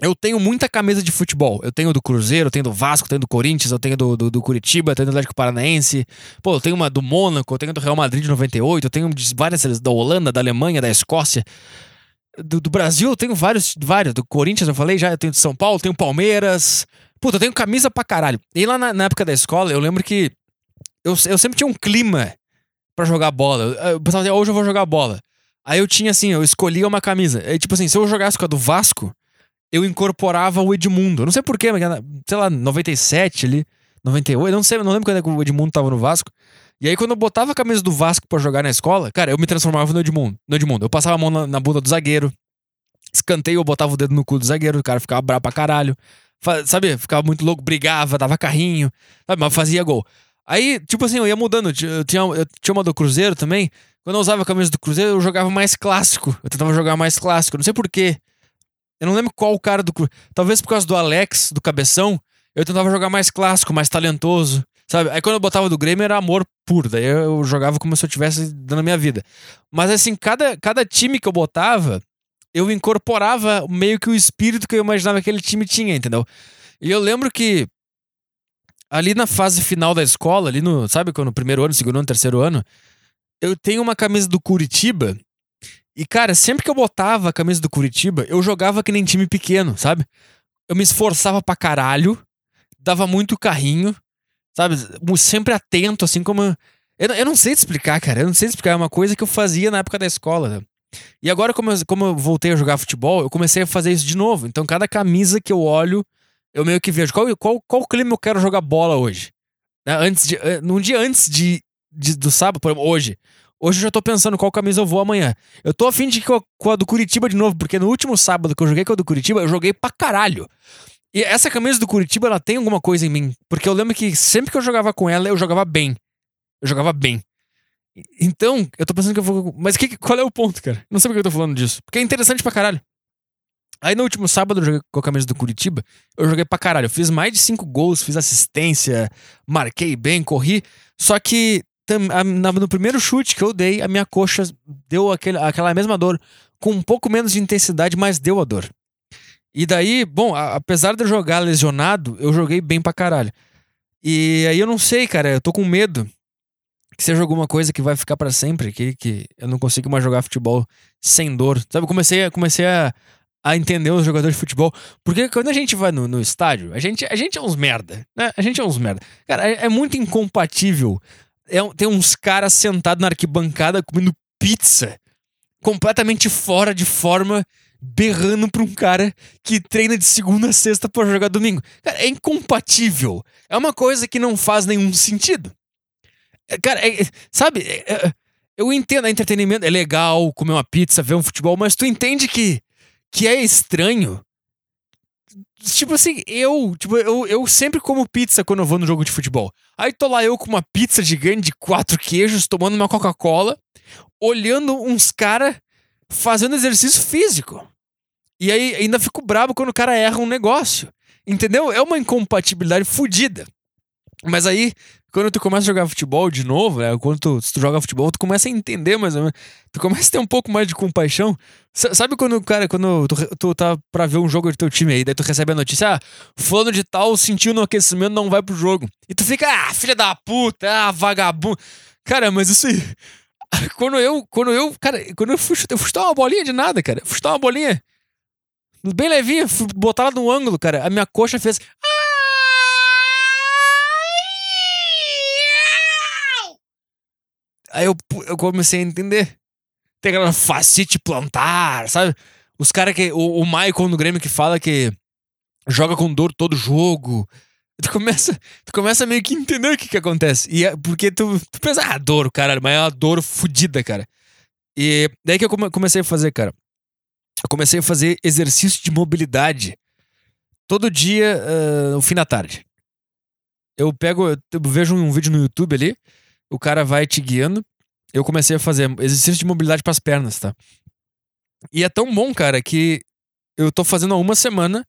eu tenho muita camisa de futebol. Eu tenho do Cruzeiro, eu tenho do Vasco, eu tenho do Corinthians, eu tenho do, do, do Curitiba, eu tenho do Atlético Paranaense. Pô, eu tenho uma do Mônaco, eu tenho do Real Madrid de 98, eu tenho de várias da Holanda, da Alemanha, da Escócia. Do, do, Brasil eu tenho vários, vários. Do Corinthians eu falei já, eu tenho de São Paulo, tenho Palmeiras. Puta, eu tenho camisa pra caralho. E lá na, na época da escola, eu lembro que eu, eu sempre tinha um clima para jogar bola. Eu pensava assim, hoje eu vou jogar bola. Aí eu tinha assim, eu escolhia uma camisa. Aí, tipo assim, se eu jogasse com a do Vasco, eu incorporava o Edmundo. Não sei porquê, mas sei lá, 97 ali, 98, não sei, não lembro quando é que o Edmundo tava no Vasco. E aí, quando eu botava a camisa do Vasco para jogar na escola, cara, eu me transformava no Edmundo. No Edmundo. Eu passava a mão na, na bunda do zagueiro, escanteio, eu botava o dedo no cu do zagueiro, o cara ficava bravo pra caralho. Sabe? Ficava muito louco, brigava, dava carrinho, sabe? Mas fazia gol. Aí, tipo assim, eu ia mudando. Eu tinha, eu tinha uma do Cruzeiro também. Quando eu usava a camisa do Cruzeiro, eu jogava mais clássico. Eu tentava jogar mais clássico. Não sei porquê. Eu não lembro qual o cara do. Talvez por causa do Alex, do Cabeção. Eu tentava jogar mais clássico, mais talentoso. Sabe? Aí quando eu botava do Grêmio era amor puro. Daí eu jogava como se eu tivesse dando a minha vida. Mas assim, cada, cada time que eu botava, eu incorporava meio que o espírito que eu imaginava que aquele time tinha, entendeu? E eu lembro que ali na fase final da escola, ali no, sabe, no primeiro ano, segundo ano, terceiro ano, eu tenho uma camisa do Curitiba. E, cara, sempre que eu botava a camisa do Curitiba, eu jogava que nem time pequeno, sabe? Eu me esforçava pra caralho, dava muito carrinho, sabe? Sempre atento, assim como. Eu, eu não sei te explicar, cara. Eu não sei te explicar. É uma coisa que eu fazia na época da escola. Né? E agora, como eu, como eu voltei a jogar futebol, eu comecei a fazer isso de novo. Então, cada camisa que eu olho, eu meio que vejo qual, qual, qual clima eu quero jogar bola hoje. Né? Antes de, eh, num dia antes de, de do sábado, por exemplo, hoje. Hoje eu já tô pensando qual camisa eu vou amanhã. Eu tô afim de ir com a, do Curitiba de novo, porque no último sábado que eu joguei com a do Curitiba, eu joguei pra caralho. E essa camisa do Curitiba, ela tem alguma coisa em mim. Porque eu lembro que sempre que eu jogava com ela, eu jogava bem. Eu jogava bem. Então, eu tô pensando que eu vou. Mas que, qual é o ponto, cara? Não sei porque eu tô falando disso. Porque é interessante pra caralho. Aí no último sábado eu joguei com a camisa do Curitiba. Eu joguei pra caralho. Eu fiz mais de cinco gols, fiz assistência, marquei bem, corri. Só que no primeiro chute que eu dei, a minha coxa deu aquele, aquela mesma dor. Com um pouco menos de intensidade, mas deu a dor. E daí, bom, apesar de eu jogar lesionado, eu joguei bem pra caralho. E aí eu não sei, cara, eu tô com medo que seja alguma coisa que vai ficar para sempre, que, que eu não consigo mais jogar futebol sem dor. Sabe, comecei, comecei a, a entender os jogadores de futebol. Porque quando a gente vai no, no estádio, a gente, a gente é uns merda, né? A gente é uns merda. Cara, é, é muito incompatível. É, tem uns caras sentados na arquibancada comendo pizza, completamente fora de forma, berrando pra um cara que treina de segunda a sexta pra jogar domingo. Cara, é incompatível. É uma coisa que não faz nenhum sentido. É, cara, é, sabe, é, é, eu entendo, é entretenimento, é legal comer uma pizza, ver um futebol, mas tu entende que que é estranho. Tipo assim, eu, tipo, eu, eu sempre como pizza quando eu vou no jogo de futebol. Aí tô lá eu com uma pizza gigante de quatro queijos, tomando uma Coca-Cola, olhando uns caras fazendo exercício físico. E aí ainda fico bravo quando o cara erra um negócio. Entendeu? É uma incompatibilidade fodida. Mas aí quando tu começa a jogar futebol de novo, né? Quando tu, tu joga futebol, tu começa a entender mais ou menos. Tu começa a ter um pouco mais de compaixão. S sabe quando, cara, quando tu, tu tá pra ver um jogo do teu time aí, daí tu recebe a notícia, ah, fulano de tal sentiu no aquecimento, não vai pro jogo. E tu fica, ah, filha da puta, ah, vagabundo. Cara, mas isso aí. Quando eu, quando eu, cara, quando eu fui, eu fui chutar uma bolinha de nada, cara. Fui chutar uma bolinha. Bem levinha, botar ela no ângulo, cara. A minha coxa fez. Aí eu, eu comecei a entender. Tem aquela facite plantar, sabe? Os caras que. O, o Michael no Grêmio que fala que joga com dor todo jogo. Tu começa, tu começa meio que entender o que que acontece. E é porque tu, tu pensa, ah, dor, cara, mas é uma dor fodida, cara. E daí que eu comecei a fazer, cara. Eu comecei a fazer exercício de mobilidade todo dia, uh, no fim da tarde. Eu pego, eu vejo um vídeo no YouTube ali, o cara vai te guiando. Eu comecei a fazer exercício de mobilidade para as pernas, tá? E é tão bom, cara, que eu tô fazendo há uma semana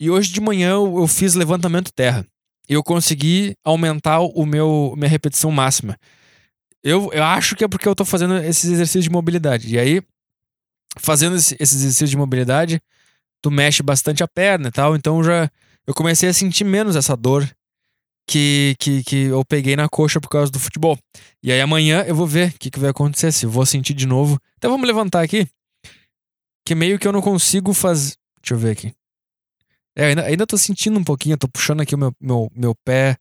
e hoje de manhã eu, eu fiz levantamento terra. Eu consegui aumentar o meu minha repetição máxima. Eu, eu acho que é porque eu tô fazendo esses exercícios de mobilidade. E aí, fazendo esse, esses exercícios de mobilidade, tu mexe bastante a perna e tal. Então já eu comecei a sentir menos essa dor que, que, que eu peguei na coxa por causa do futebol. E aí amanhã eu vou ver o que, que vai acontecer, se vou sentir de novo. Então vamos levantar aqui. Que meio que eu não consigo fazer. Deixa eu ver aqui. É, ainda, ainda tô sentindo um pouquinho, tô puxando aqui o meu, meu, meu pé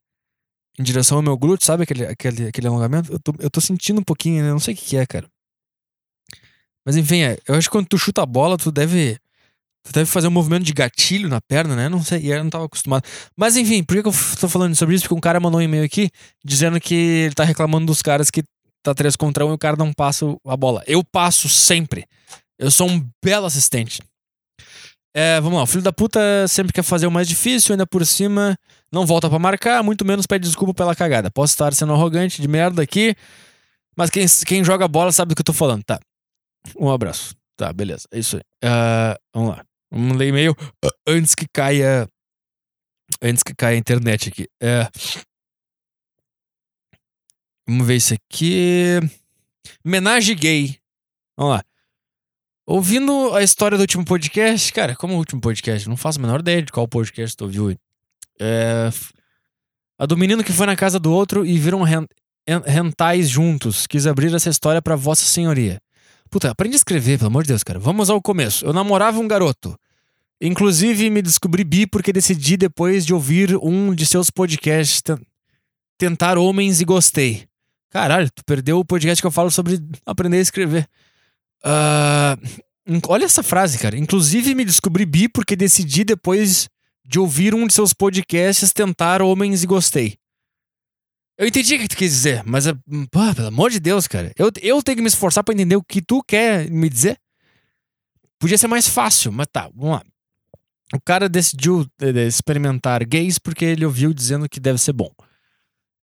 em direção ao meu glúteo, sabe aquele, aquele, aquele alongamento? Eu tô, eu tô sentindo um pouquinho, né? Não sei o que, que é, cara. Mas enfim, é, eu acho que quando tu chuta a bola, tu deve Tu deve fazer um movimento de gatilho na perna, né? Não sei, eu não tava acostumado. Mas enfim, por que, eu tô falando sobre isso? Porque um cara mandou um e-mail aqui dizendo que ele tá reclamando dos caras que tá 3 contra 1 e o cara não passa a bola. Eu passo sempre. Eu sou um belo assistente. É, vamos lá, o filho da puta sempre quer fazer o mais difícil, ainda por cima não volta para marcar, muito menos pede desculpa pela cagada. Posso estar sendo arrogante de merda aqui, mas quem, quem joga bola sabe do que eu tô falando, tá? Um abraço. Tá, beleza, é isso aí. Uh, vamos lá. Ler e-mail antes que caia. Antes que caia a internet aqui. É. Vamos ver isso aqui. Menage gay. Vamos lá. Ouvindo a história do último podcast, cara, como o último podcast? Não faço a menor ideia de qual podcast tu ouviu. É. A do menino que foi na casa do outro e viram rentais juntos. Quis abrir essa história para Vossa Senhoria. Puta, aprende a escrever, pelo amor de Deus, cara. Vamos ao começo. Eu namorava um garoto. Inclusive, me descobri bi porque decidi, depois de ouvir um de seus podcasts, tentar homens e gostei. Caralho, tu perdeu o podcast que eu falo sobre aprender a escrever. Uh, olha essa frase, cara. Inclusive, me descobri bi porque decidi, depois de ouvir um de seus podcasts, tentar homens e gostei. Eu entendi o que tu quis dizer, mas, pô, pelo amor de Deus, cara. Eu, eu tenho que me esforçar para entender o que tu quer me dizer. Podia ser mais fácil, mas tá, vamos lá. O cara decidiu eh, experimentar gays porque ele ouviu dizendo que deve ser bom.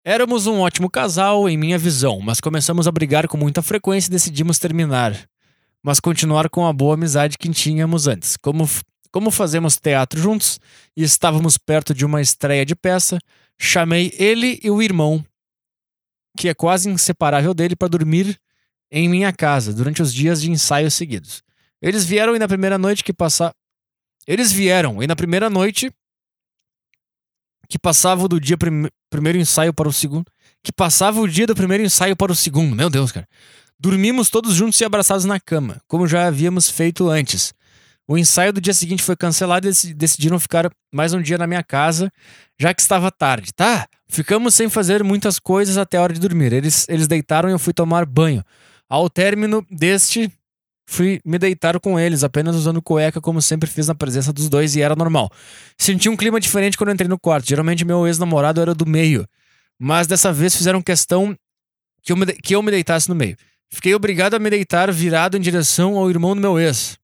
Éramos um ótimo casal, em minha visão, mas começamos a brigar com muita frequência e decidimos terminar. Mas continuar com a boa amizade que tínhamos antes. Como, como fazemos teatro juntos e estávamos perto de uma estreia de peça, Chamei ele e o irmão, que é quase inseparável dele, para dormir em minha casa durante os dias de ensaios seguidos. Eles vieram e na primeira noite que passava. Eles vieram e na primeira noite que passava do dia prim... primeiro ensaio para o segundo. Que passava o dia do primeiro ensaio para o segundo. Meu Deus, cara. Dormimos todos juntos e abraçados na cama, como já havíamos feito antes. O ensaio do dia seguinte foi cancelado e decidiram ficar mais um dia na minha casa, já que estava tarde. Tá, ficamos sem fazer muitas coisas até a hora de dormir. Eles, eles deitaram e eu fui tomar banho. Ao término deste, fui me deitar com eles, apenas usando cueca, como sempre fiz na presença dos dois, e era normal. Senti um clima diferente quando entrei no quarto. Geralmente meu ex-namorado era do meio, mas dessa vez fizeram questão que eu, me, que eu me deitasse no meio. Fiquei obrigado a me deitar virado em direção ao irmão do meu ex.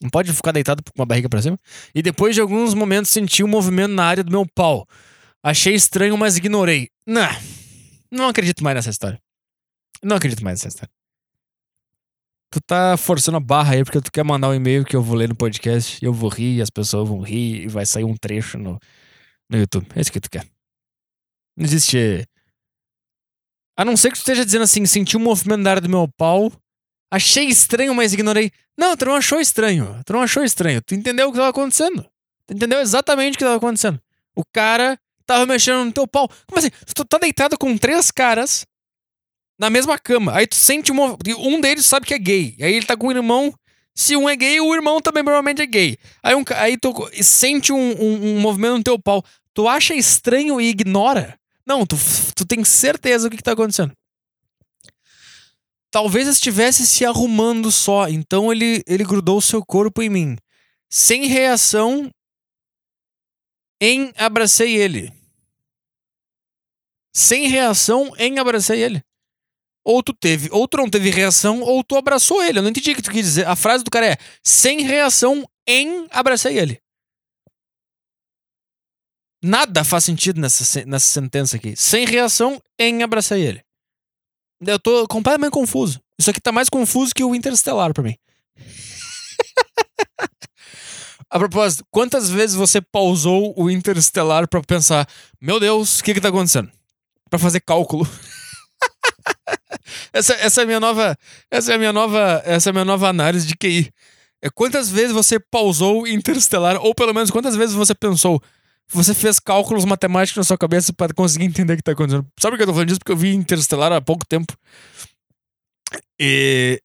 Não pode ficar deitado com a barriga para cima. E depois de alguns momentos senti um movimento na área do meu pau. Achei estranho, mas ignorei. Não, não acredito mais nessa história. Não acredito mais nessa história. Tu tá forçando a barra aí porque tu quer mandar um e-mail que eu vou ler no podcast e eu vou rir, as pessoas vão rir e vai sair um trecho no, no YouTube. É isso que tu quer. Não existe. A não ser que tu esteja dizendo assim, senti um movimento na área do meu pau Achei estranho, mas ignorei. Não, tu não achou estranho. Tu não achou estranho. Tu entendeu o que tava acontecendo. Tu entendeu exatamente o que tava acontecendo. O cara tava mexendo no teu pau. Como assim? Tu tá deitado com três caras na mesma cama. Aí tu sente um. Um deles sabe que é gay. Aí ele tá com o irmão. Se um é gay, o irmão também provavelmente é gay. Aí, um, aí tu sente um, um, um movimento no teu pau. Tu acha estranho e ignora? Não, tu, tu tem certeza do que, que tá acontecendo talvez estivesse se arrumando só, então ele, ele grudou seu corpo em mim. Sem reação, em abracei ele. Sem reação, em abracei ele. Ou tu teve, ou tu não teve reação, ou tu abraçou ele. Eu não entendi o que tu quis dizer. A frase do cara é: sem reação, em abracei ele. Nada faz sentido nessa, nessa sentença aqui. Sem reação em abracei ele. Eu tô completamente confuso. Isso aqui tá mais confuso que o Interstellar pra mim. A propósito, quantas vezes você pausou o Interstellar para pensar, meu Deus, o que que tá acontecendo? Para fazer cálculo. essa, essa é minha nova, essa é a minha nova, essa é minha nova análise de QI. É quantas vezes você pausou Interstellar ou pelo menos quantas vezes você pensou, você fez cálculos matemáticos na sua cabeça para conseguir entender o que tá acontecendo. Sabe por que eu tô falando disso? Porque eu vi Interstellar há pouco tempo. E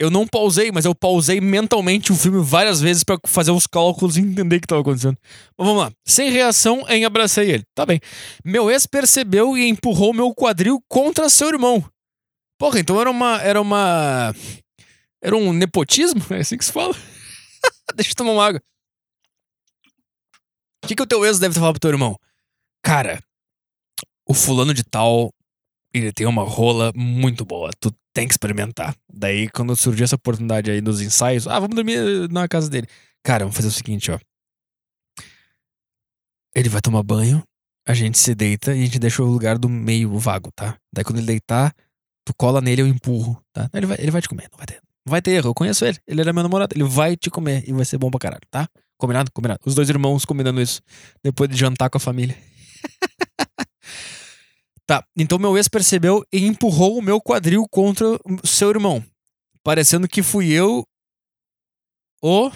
eu não pausei, mas eu pausei mentalmente o filme várias vezes para fazer os cálculos e entender o que estava acontecendo. Mas vamos lá. Sem reação, em abracei ele. Tá bem. Meu ex percebeu e empurrou meu quadril contra seu irmão. Porra, então era uma. Era uma. Era um nepotismo? É assim que se fala? Deixa eu tomar uma água. O que, que o teu ex deve ter falado pro teu irmão? Cara, o fulano de tal ele tem uma rola muito boa. Tu tem que experimentar. Daí, quando surgiu essa oportunidade aí nos ensaios, ah, vamos dormir na casa dele. Cara, vamos fazer o seguinte, ó. Ele vai tomar banho, a gente se deita e a gente deixa o lugar do meio vago, tá? Daí, quando ele deitar, tu cola nele, eu empurro, tá? Ele vai, ele vai te comer, não vai ter. Vai ter erro, eu conheço ele. Ele era meu namorado. Ele vai te comer e vai ser bom pra caralho, tá? Combinado? Combinado. Os dois irmãos combinando isso depois de jantar com a família. Tá, então meu ex percebeu e empurrou o meu quadril contra o seu irmão. Parecendo que fui eu o.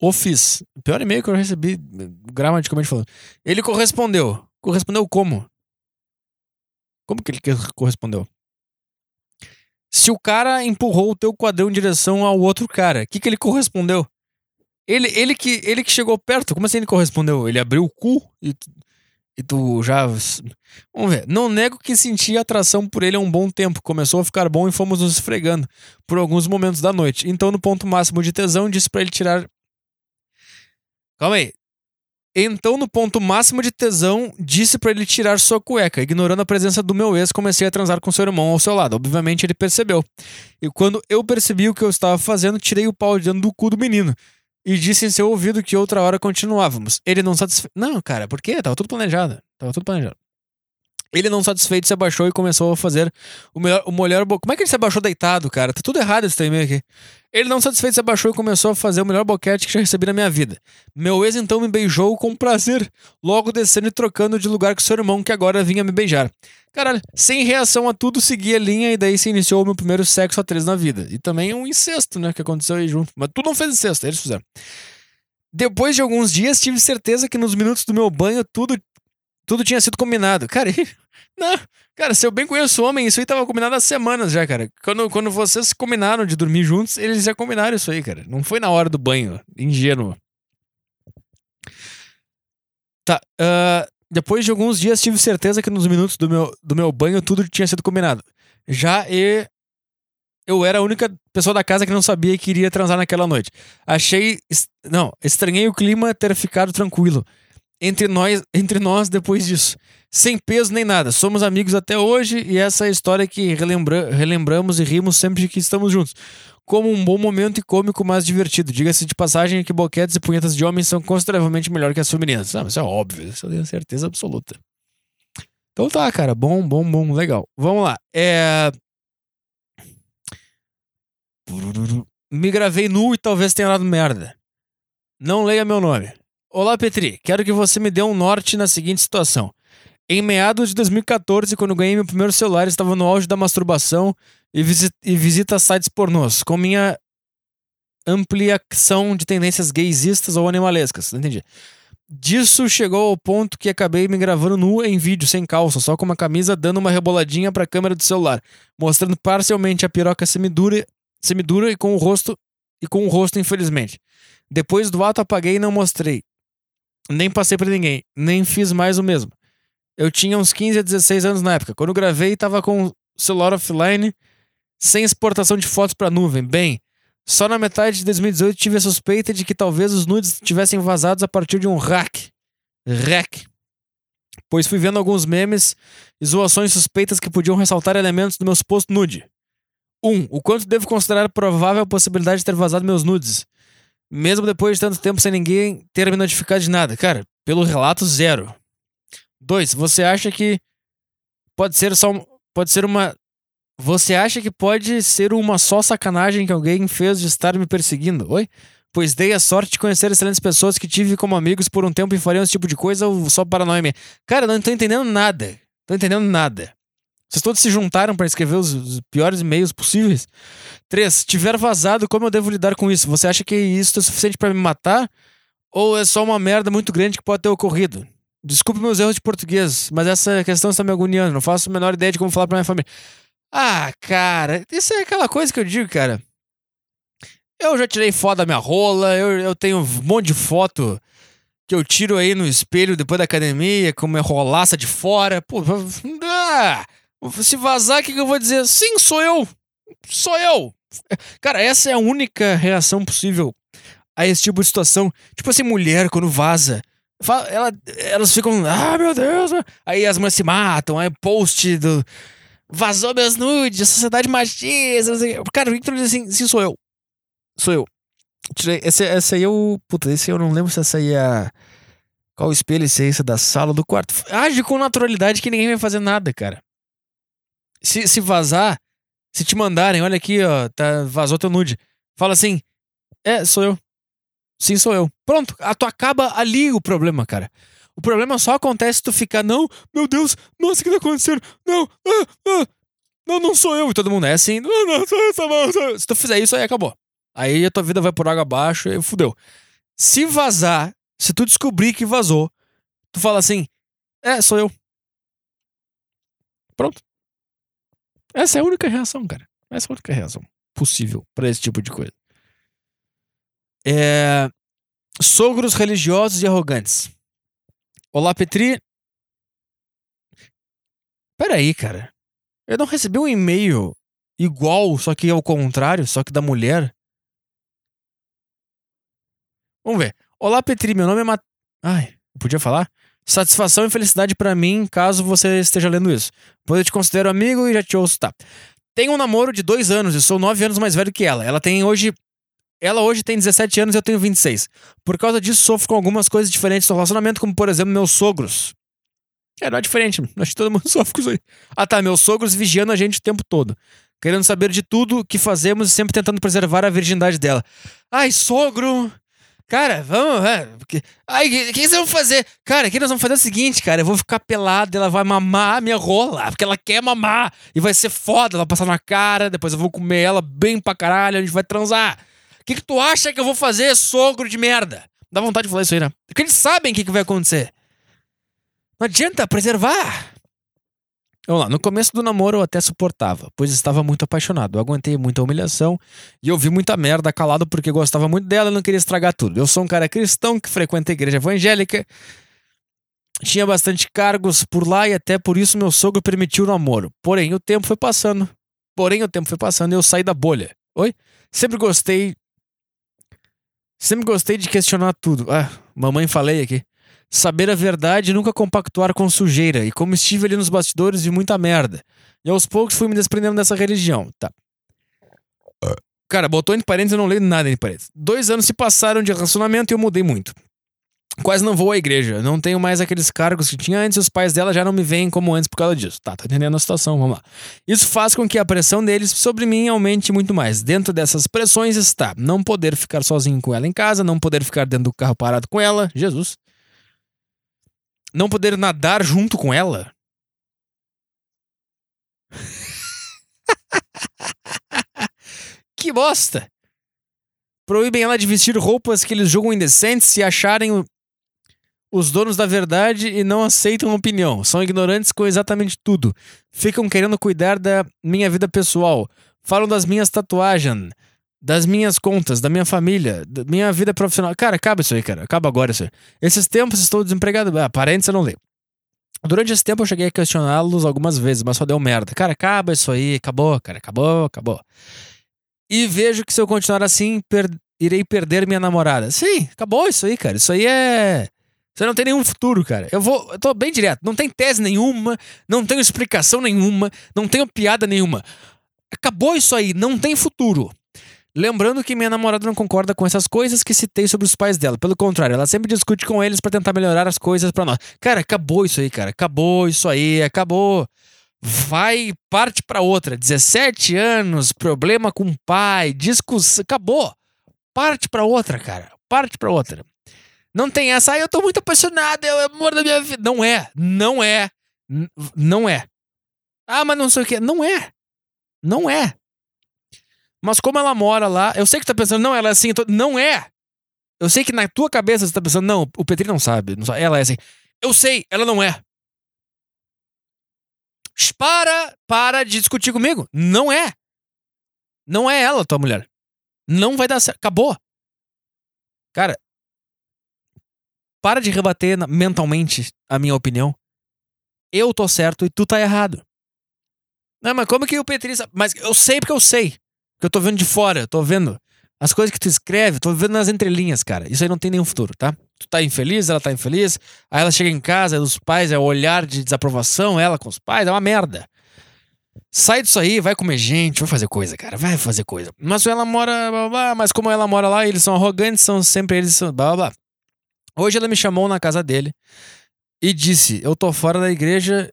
O fiz. Pior e-mail que eu recebi, gramaticalmente falando. Ele correspondeu. Correspondeu como? Como que ele correspondeu? Se o cara empurrou o teu quadril em direção ao outro cara, o que, que ele correspondeu? Ele, ele, que, ele que chegou perto, como assim ele correspondeu? Ele abriu o cu e e tu já. Vamos ver. Não nego que senti atração por ele há um bom tempo. Começou a ficar bom e fomos nos esfregando por alguns momentos da noite. Então, no ponto máximo de tesão, disse para ele tirar. Calma aí. Então, no ponto máximo de tesão, disse para ele tirar sua cueca. Ignorando a presença do meu ex, comecei a transar com seu irmão ao seu lado. Obviamente, ele percebeu. E quando eu percebi o que eu estava fazendo, tirei o pau de dentro do cu do menino e disse em seu ouvido que outra hora continuávamos. Ele não satisfeito. Não, cara, por quê? Tava tudo planejado. Tava tudo planejado. Ele não satisfeito se abaixou e começou a fazer o melhor, o melhor. Como é que ele se abaixou deitado, cara? Tá tudo errado esse e aqui. Ele não satisfeito se abaixou e começou a fazer o melhor boquete que já recebi na minha vida. Meu ex então me beijou com prazer, logo descendo e trocando de lugar com seu irmão que agora vinha me beijar. Caralho, sem reação a tudo, segui a linha e daí se iniciou o meu primeiro sexo a três na vida. E também um incesto, né, que aconteceu aí junto. Mas tu não fez incesto, eles fizeram. Depois de alguns dias, tive certeza que nos minutos do meu banho tudo tudo tinha sido combinado. Cara, não, cara, se eu bem conheço o homem, isso aí tava combinado há semanas já, cara. Quando, quando vocês combinaram de dormir juntos, eles já combinaram isso aí, cara. Não foi na hora do banho, ingênuo. Tá, uh, depois de alguns dias tive certeza que nos minutos do meu, do meu banho tudo tinha sido combinado. Já e eu era a única pessoa da casa que não sabia que iria transar naquela noite. Achei. Não, estranhei o clima ter ficado tranquilo entre nós, entre nós depois disso. Sem peso nem nada. Somos amigos até hoje e essa é a história que relembra, relembramos e rimos sempre que estamos juntos. Como um bom momento e cômico, mas divertido. Diga-se de passagem que boquetes e punhetas de homens são consideravelmente melhor que as femininas. Não, isso é óbvio, isso eu tenho certeza absoluta. Então tá, cara. Bom, bom, bom, legal. Vamos lá. É. Me gravei nu e talvez tenha dado merda. Não leia meu nome. Olá, Petri. Quero que você me dê um norte na seguinte situação. Em meados de 2014, quando ganhei meu primeiro celular, estava no auge da masturbação e, e visita sites pornôs. Com minha ampliação de tendências gaysistas ou animalescas. Não entendi. Disso chegou ao ponto que acabei me gravando nu em vídeo, sem calça, só com uma camisa, dando uma reboladinha para a câmera do celular, mostrando parcialmente a piroca semidura, semidura e com o rosto e com o rosto, infelizmente. Depois do ato apaguei e não mostrei. Nem passei para ninguém, nem fiz mais o mesmo. Eu tinha uns 15 a 16 anos na época. Quando gravei, tava com o celular offline, sem exportação de fotos para nuvem. Bem, só na metade de 2018 tive a suspeita de que talvez os nudes tivessem vazados a partir de um hack. Hack. Pois fui vendo alguns memes e zoações suspeitas que podiam ressaltar elementos do meu suposto nude. 1. Um, o quanto devo considerar provável a possibilidade de ter vazado meus nudes? Mesmo depois de tanto tempo sem ninguém ter me notificado de nada. Cara, Pelo relato, zero. Dois, você acha que pode ser só. Pode ser uma. Você acha que pode ser uma só sacanagem que alguém fez de estar me perseguindo? Oi? Pois dei a sorte de conhecer excelentes pessoas que tive como amigos por um tempo e fariam esse tipo de coisa ou só paranoia minha. Cara, não tô entendendo nada. Tô entendendo nada. Vocês todos se juntaram para escrever os, os piores e-mails possíveis? Três, tiver vazado, como eu devo lidar com isso? Você acha que isso é suficiente para me matar? Ou é só uma merda muito grande que pode ter ocorrido? Desculpe meus erros de português, mas essa questão está me agoniando. Não faço a menor ideia de como falar pra minha família. Ah, cara, isso é aquela coisa que eu digo, cara. Eu já tirei foto da minha rola, eu, eu tenho um monte de foto que eu tiro aí no espelho depois da academia, com minha rolaça de fora. Pô, ah, se vazar, o que, que eu vou dizer? Sim, sou eu! Sou eu! Cara, essa é a única reação possível a esse tipo de situação. Tipo assim, mulher, quando vaza, ela, elas ficam, ah, meu Deus! Aí as mulheres se matam, aí post do. Vazou meus nudes, sociedade machista. Cara, o Victor diz assim: sim, sou eu. Sou eu. Tirei, esse, esse aí eu. Puta, esse eu não lembro se essa aí é. A, qual espelho esse é esse da sala do quarto? Age com naturalidade que ninguém vai fazer nada, cara. Se, se vazar, se te mandarem, olha aqui, ó, tá, vazou teu nude. Fala assim: é, sou eu. Sim, sou eu. Pronto, a, tu acaba ali o problema, cara. O problema só acontece se tu ficar, não, meu Deus, nossa, o que tá acontecendo? Não, ah, ah, não, não sou eu. E todo mundo é assim, não, não, sou eu, sou eu, sou eu. Se tu fizer isso, aí acabou. Aí a tua vida vai por água abaixo e fudeu. Se vazar, se tu descobrir que vazou, tu fala assim, é, sou eu. Pronto. Essa é a única reação, cara. Essa é a única reação possível para esse tipo de coisa. É... Sogros religiosos e arrogantes. Olá, Petri. Peraí, cara. Eu não recebi um e-mail igual, só que ao contrário, só que da mulher. Vamos ver. Olá, Petri. Meu nome é Mat... Ai, podia falar? Satisfação e felicidade para mim, caso você esteja lendo isso. Pois eu te considero amigo e já te ouço, tá? Tenho um namoro de dois anos e sou nove anos mais velho que ela. Ela tem hoje ela hoje tem 17 anos e eu tenho 26. Por causa disso, sofro com algumas coisas diferentes no relacionamento, como por exemplo, meus sogros. É, não é diferente, acho que todo mundo sofre com isso aí. Ah tá, meus sogros vigiando a gente o tempo todo. Querendo saber de tudo que fazemos e sempre tentando preservar a virgindade dela. Ai, sogro! Cara, vamos, é, porque... Ai, o que, que, vão fazer? Cara, aqui nós vamos fazer o seguinte, cara. Eu vou ficar pelado, ela vai mamar a minha rola, porque ela quer mamar. E vai ser foda, ela vai passar na cara, depois eu vou comer ela bem pra caralho, a gente vai transar que, que tu acha que eu vou fazer, sogro de merda? Dá vontade de falar isso aí, né? Porque eles sabem o que, que vai acontecer. Não adianta preservar. Vamos lá, no começo do namoro eu até suportava, pois estava muito apaixonado. Eu aguentei muita humilhação e ouvi muita merda calado porque gostava muito dela e não queria estragar tudo. Eu sou um cara cristão que frequenta a igreja evangélica, tinha bastante cargos por lá e até por isso meu sogro permitiu o namoro. Porém, o tempo foi passando. Porém, o tempo foi passando e eu saí da bolha. Oi? Sempre gostei Sempre gostei de questionar tudo. Ah, mamãe falei aqui. Saber a verdade e nunca compactuar com sujeira. E como estive ali nos bastidores, vi muita merda. E aos poucos fui me desprendendo dessa religião. Tá. Cara, botou entre parênteses, eu não leio nada entre parênteses. Dois anos se passaram de relacionamento e eu mudei muito. Quase não vou à igreja. Não tenho mais aqueles cargos que tinha antes. Os pais dela já não me veem como antes por causa disso. Tá, tá entendendo a situação? Vamos lá. Isso faz com que a pressão deles sobre mim aumente muito mais. Dentro dessas pressões está não poder ficar sozinho com ela em casa, não poder ficar dentro do carro parado com ela. Jesus. Não poder nadar junto com ela. que bosta! Proíbem ela de vestir roupas que eles julgam indecentes se acharem os donos da verdade e não aceitam opinião. São ignorantes com exatamente tudo. Ficam querendo cuidar da minha vida pessoal. Falam das minhas tatuagens, das minhas contas, da minha família, da minha vida profissional. Cara, acaba isso aí, cara. Acaba agora isso aí. Esses tempos estou desempregado. Ah, parentes eu não leio. Durante esse tempo eu cheguei a questioná-los algumas vezes, mas só deu merda. Cara, acaba isso aí. Acabou, cara. Acabou, acabou. E vejo que se eu continuar assim, per irei perder minha namorada. Sim, acabou isso aí, cara. Isso aí é você não tem nenhum futuro, cara. Eu vou. Eu tô bem direto. Não tem tese nenhuma, não tenho explicação nenhuma, não tenho piada nenhuma. Acabou isso aí, não tem futuro. Lembrando que minha namorada não concorda com essas coisas que citei sobre os pais dela. Pelo contrário, ela sempre discute com eles para tentar melhorar as coisas para nós. Cara, acabou isso aí, cara. Acabou isso aí, acabou. Vai, parte para outra. 17 anos, problema com o pai, discussão, acabou. Parte para outra, cara. Parte para outra. Não tem essa, ah, eu tô muito apaixonado, é o amor da minha vida. Não é, não é, não é. Ah, mas não sei o que. Não é. Não é. Mas como ela mora lá, eu sei que tu tá pensando, não, ela é assim. Tô... Não é. Eu sei que na tua cabeça você tá pensando, não, o Petri não sabe, não sabe. Ela é assim. Eu sei, ela não é. Para, para de discutir comigo. Não é. Não é ela, tua mulher. Não vai dar certo. Acabou. Cara, para de rebater mentalmente a minha opinião. Eu tô certo e tu tá errado. Não, mas como que o Petri sabe? Mas eu sei porque eu sei. Porque eu tô vendo de fora, tô vendo as coisas que tu escreve, tô vendo nas entrelinhas, cara. Isso aí não tem nenhum futuro, tá? Tu tá infeliz, ela tá infeliz. Aí ela chega em casa, é dos pais, é o olhar de desaprovação, ela com os pais, é uma merda. Sai disso aí, vai comer gente, vai fazer coisa, cara, vai fazer coisa. Mas ela mora, blá, blá, mas como ela mora lá, eles são arrogantes, são sempre eles, blá blá blá. Hoje ela me chamou na casa dele e disse: Eu tô fora da igreja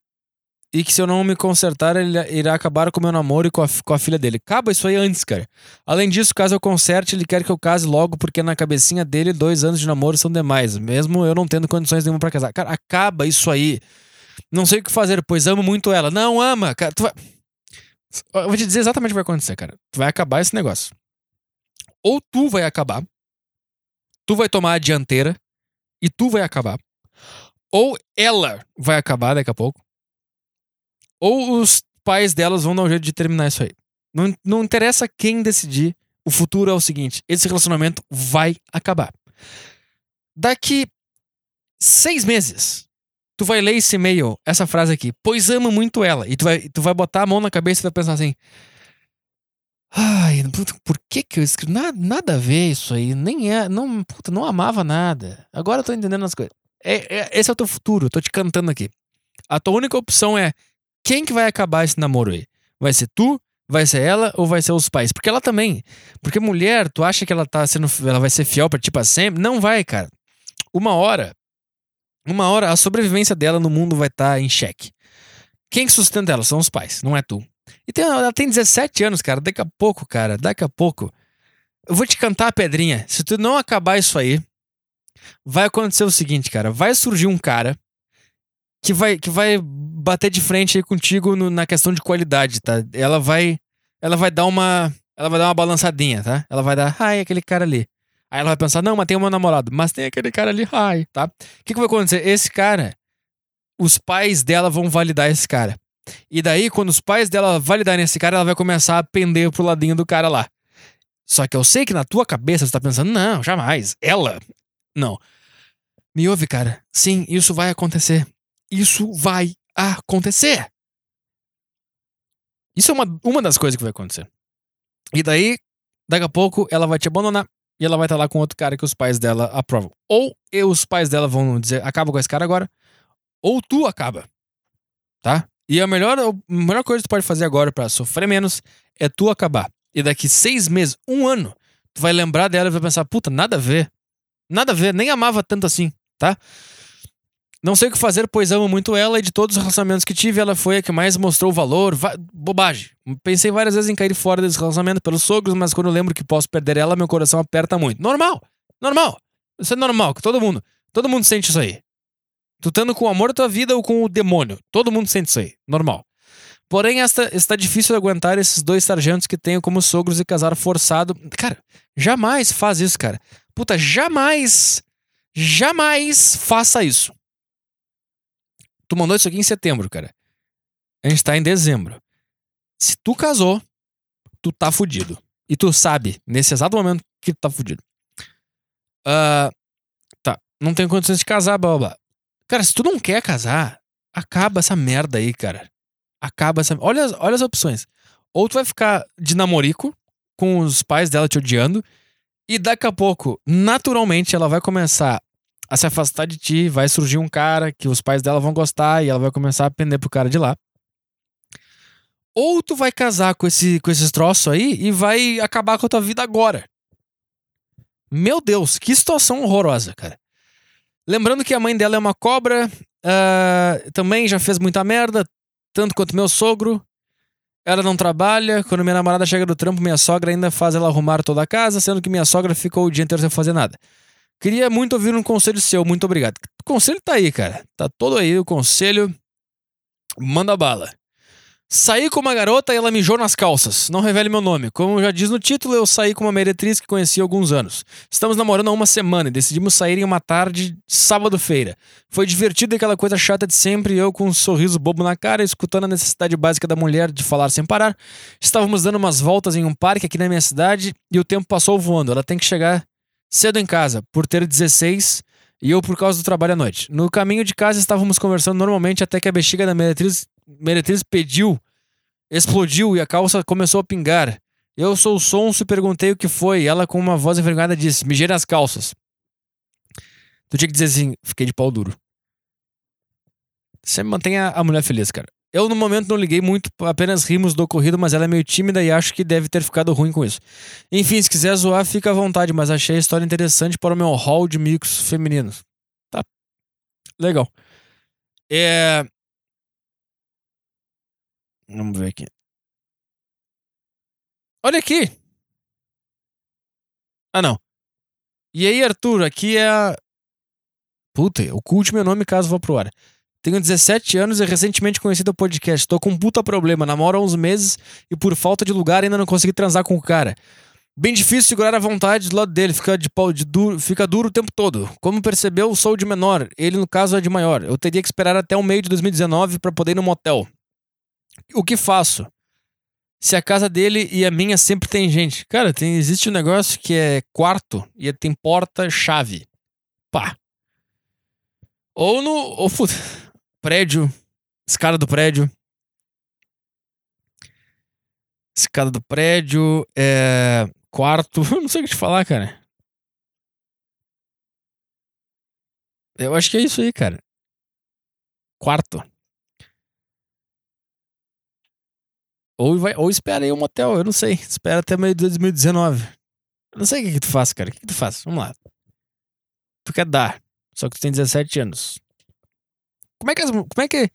e que se eu não me consertar, ele irá acabar com o meu namoro e com a, com a filha dele. Acaba isso aí antes, cara. Além disso, caso eu conserte, ele quer que eu case logo, porque na cabecinha dele, dois anos de namoro são demais, mesmo eu não tendo condições nenhuma para casar. Cara, acaba isso aí. Não sei o que fazer, pois amo muito ela. Não ama, cara. Tu vai... Eu vou te dizer exatamente o que vai acontecer, cara. Tu vai acabar esse negócio. Ou tu vai acabar, tu vai tomar a dianteira e tu vai acabar. Ou ela vai acabar daqui a pouco. Ou os pais delas vão dar um jeito de terminar isso aí. Não, não interessa quem decidir. O futuro é o seguinte: esse relacionamento vai acabar. Daqui seis meses, tu vai ler esse e-mail, essa frase aqui, pois amo muito ela. E tu vai, tu vai botar a mão na cabeça e vai pensar assim. Ai, puta, por que que eu escrevi? Nada, nada a ver isso aí. Nem é. Não, puta, não amava nada. Agora eu tô entendendo as coisas. É, é, esse é o teu futuro, eu tô te cantando aqui. A tua única opção é quem que vai acabar esse namoro aí? Vai ser tu? Vai ser ela ou vai ser os pais? Porque ela também. Porque mulher, tu acha que ela tá sendo. Ela vai ser fiel pra ti pra sempre? Não vai, cara. Uma hora. Uma hora a sobrevivência dela no mundo vai estar tá em xeque. Quem sustenta ela? São os pais, não é tu. E tem, ela tem 17 anos, cara. Daqui a pouco, cara, daqui a pouco. Eu vou te cantar a pedrinha. Se tu não acabar isso aí, vai acontecer o seguinte, cara. Vai surgir um cara que vai, que vai bater de frente aí contigo no, na questão de qualidade, tá? Ela vai. Ela vai dar uma. Ela vai dar uma balançadinha, tá? Ela vai dar, ai, aquele cara ali. Aí ela vai pensar, não, mas tem o meu namorado, mas tem aquele cara ali, ai, tá? O que, que vai acontecer? Esse cara, os pais dela vão validar esse cara. E daí, quando os pais dela validarem esse cara, ela vai começar a pender pro ladinho do cara lá. Só que eu sei que na tua cabeça você tá pensando, não, jamais. Ela. Não. Me ouve, cara. Sim, isso vai acontecer. Isso vai acontecer. Isso é uma, uma das coisas que vai acontecer. E daí, daqui a pouco, ela vai te abandonar e ela vai estar lá com outro cara que os pais dela aprovam. Ou os pais dela vão dizer, acaba com esse cara agora, ou tu acaba. Tá? E a melhor, a melhor coisa que tu pode fazer agora para sofrer menos é tu acabar. E daqui seis meses, um ano, tu vai lembrar dela e vai pensar, puta, nada a ver. Nada a ver, nem amava tanto assim, tá? Não sei o que fazer, pois amo muito ela e de todos os relacionamentos que tive, ela foi a que mais mostrou valor. Va bobagem. Pensei várias vezes em cair fora desse relacionamento pelos sogros, mas quando eu lembro que posso perder ela, meu coração aperta muito. Normal! Normal! Isso é normal, que todo mundo. Todo mundo sente isso aí. Tu estando com o amor da tua vida ou com o demônio. Todo mundo sente isso aí. Normal. Porém, esta, está difícil aguentar esses dois sargentos que tenho como sogros e casar forçado. Cara, jamais faz isso, cara. Puta, jamais, jamais faça isso. Tu mandou isso aqui em setembro, cara. A gente tá em dezembro. Se tu casou, tu tá fudido. E tu sabe, nesse exato momento, que tu tá fudido. Uh, tá, não tenho condições de casar, blá blá blá. Cara, se tu não quer casar, acaba essa merda aí, cara. Acaba essa. Olha, olha as opções. Ou tu vai ficar de namorico, com os pais dela te odiando, e daqui a pouco, naturalmente, ela vai começar a se afastar de ti, vai surgir um cara que os pais dela vão gostar e ela vai começar a pender pro cara de lá. Ou tu vai casar com, esse, com esses troços aí e vai acabar com a tua vida agora. Meu Deus, que situação horrorosa, cara. Lembrando que a mãe dela é uma cobra, uh, também já fez muita merda, tanto quanto meu sogro. Ela não trabalha. Quando minha namorada chega do trampo, minha sogra ainda faz ela arrumar toda a casa, sendo que minha sogra ficou o dia inteiro sem fazer nada. Queria muito ouvir um conselho seu, muito obrigado. O conselho tá aí, cara. Tá todo aí o conselho. Manda bala. Saí com uma garota e ela mijou nas calças. Não revele meu nome. Como já diz no título, eu saí com uma meretriz que conheci há alguns anos. Estamos namorando há uma semana e decidimos sair em uma tarde, sábado-feira. Foi divertido aquela coisa chata de sempre, eu com um sorriso bobo na cara, escutando a necessidade básica da mulher de falar sem parar. Estávamos dando umas voltas em um parque aqui na minha cidade e o tempo passou voando. Ela tem que chegar cedo em casa, por ter 16 e eu por causa do trabalho à noite. No caminho de casa estávamos conversando normalmente até que a bexiga da meretriz Meretriz pediu, explodiu e a calça começou a pingar. Eu sou sonso e perguntei o que foi. Ela, com uma voz envergonhada, disse: Mijei nas calças. Tu tinha que dizer assim: fiquei de pau duro. Sempre mantenha a mulher feliz, cara. Eu, no momento, não liguei muito, apenas rimos do ocorrido, mas ela é meio tímida e acho que deve ter ficado ruim com isso. Enfim, se quiser zoar, fica à vontade, mas achei a história interessante para o meu hall de micos femininos. Tá. Legal. É. Vamos ver aqui. Olha aqui! Ah, não. E aí, Arthur, aqui é a. Puta, oculte meu nome caso vá pro ar. Tenho 17 anos e recentemente conhecido o podcast. Tô com um puta problema. Namoro há uns meses e por falta de lugar ainda não consegui transar com o cara. Bem difícil segurar a vontade do lado dele, fica, de pau, de duro, fica duro o tempo todo. Como percebeu, sou de menor, ele no caso é de maior. Eu teria que esperar até o meio de 2019 para poder ir no motel. O que faço? Se a casa dele e a minha sempre tem gente. Cara, tem, existe um negócio que é quarto e tem porta-chave. Pá. Ou no. Ou, prédio. Escada do prédio. Escada do prédio. É, quarto. não sei o que te falar, cara. Eu acho que é isso aí, cara. Quarto. Ou, vai, ou espera aí um motel, eu não sei. Espera até meio de 2019. Eu não sei o que, que tu faz, cara. O que, que tu faz? Vamos lá. Tu quer dar, só que tu tem 17 anos. Como é que as, como é que,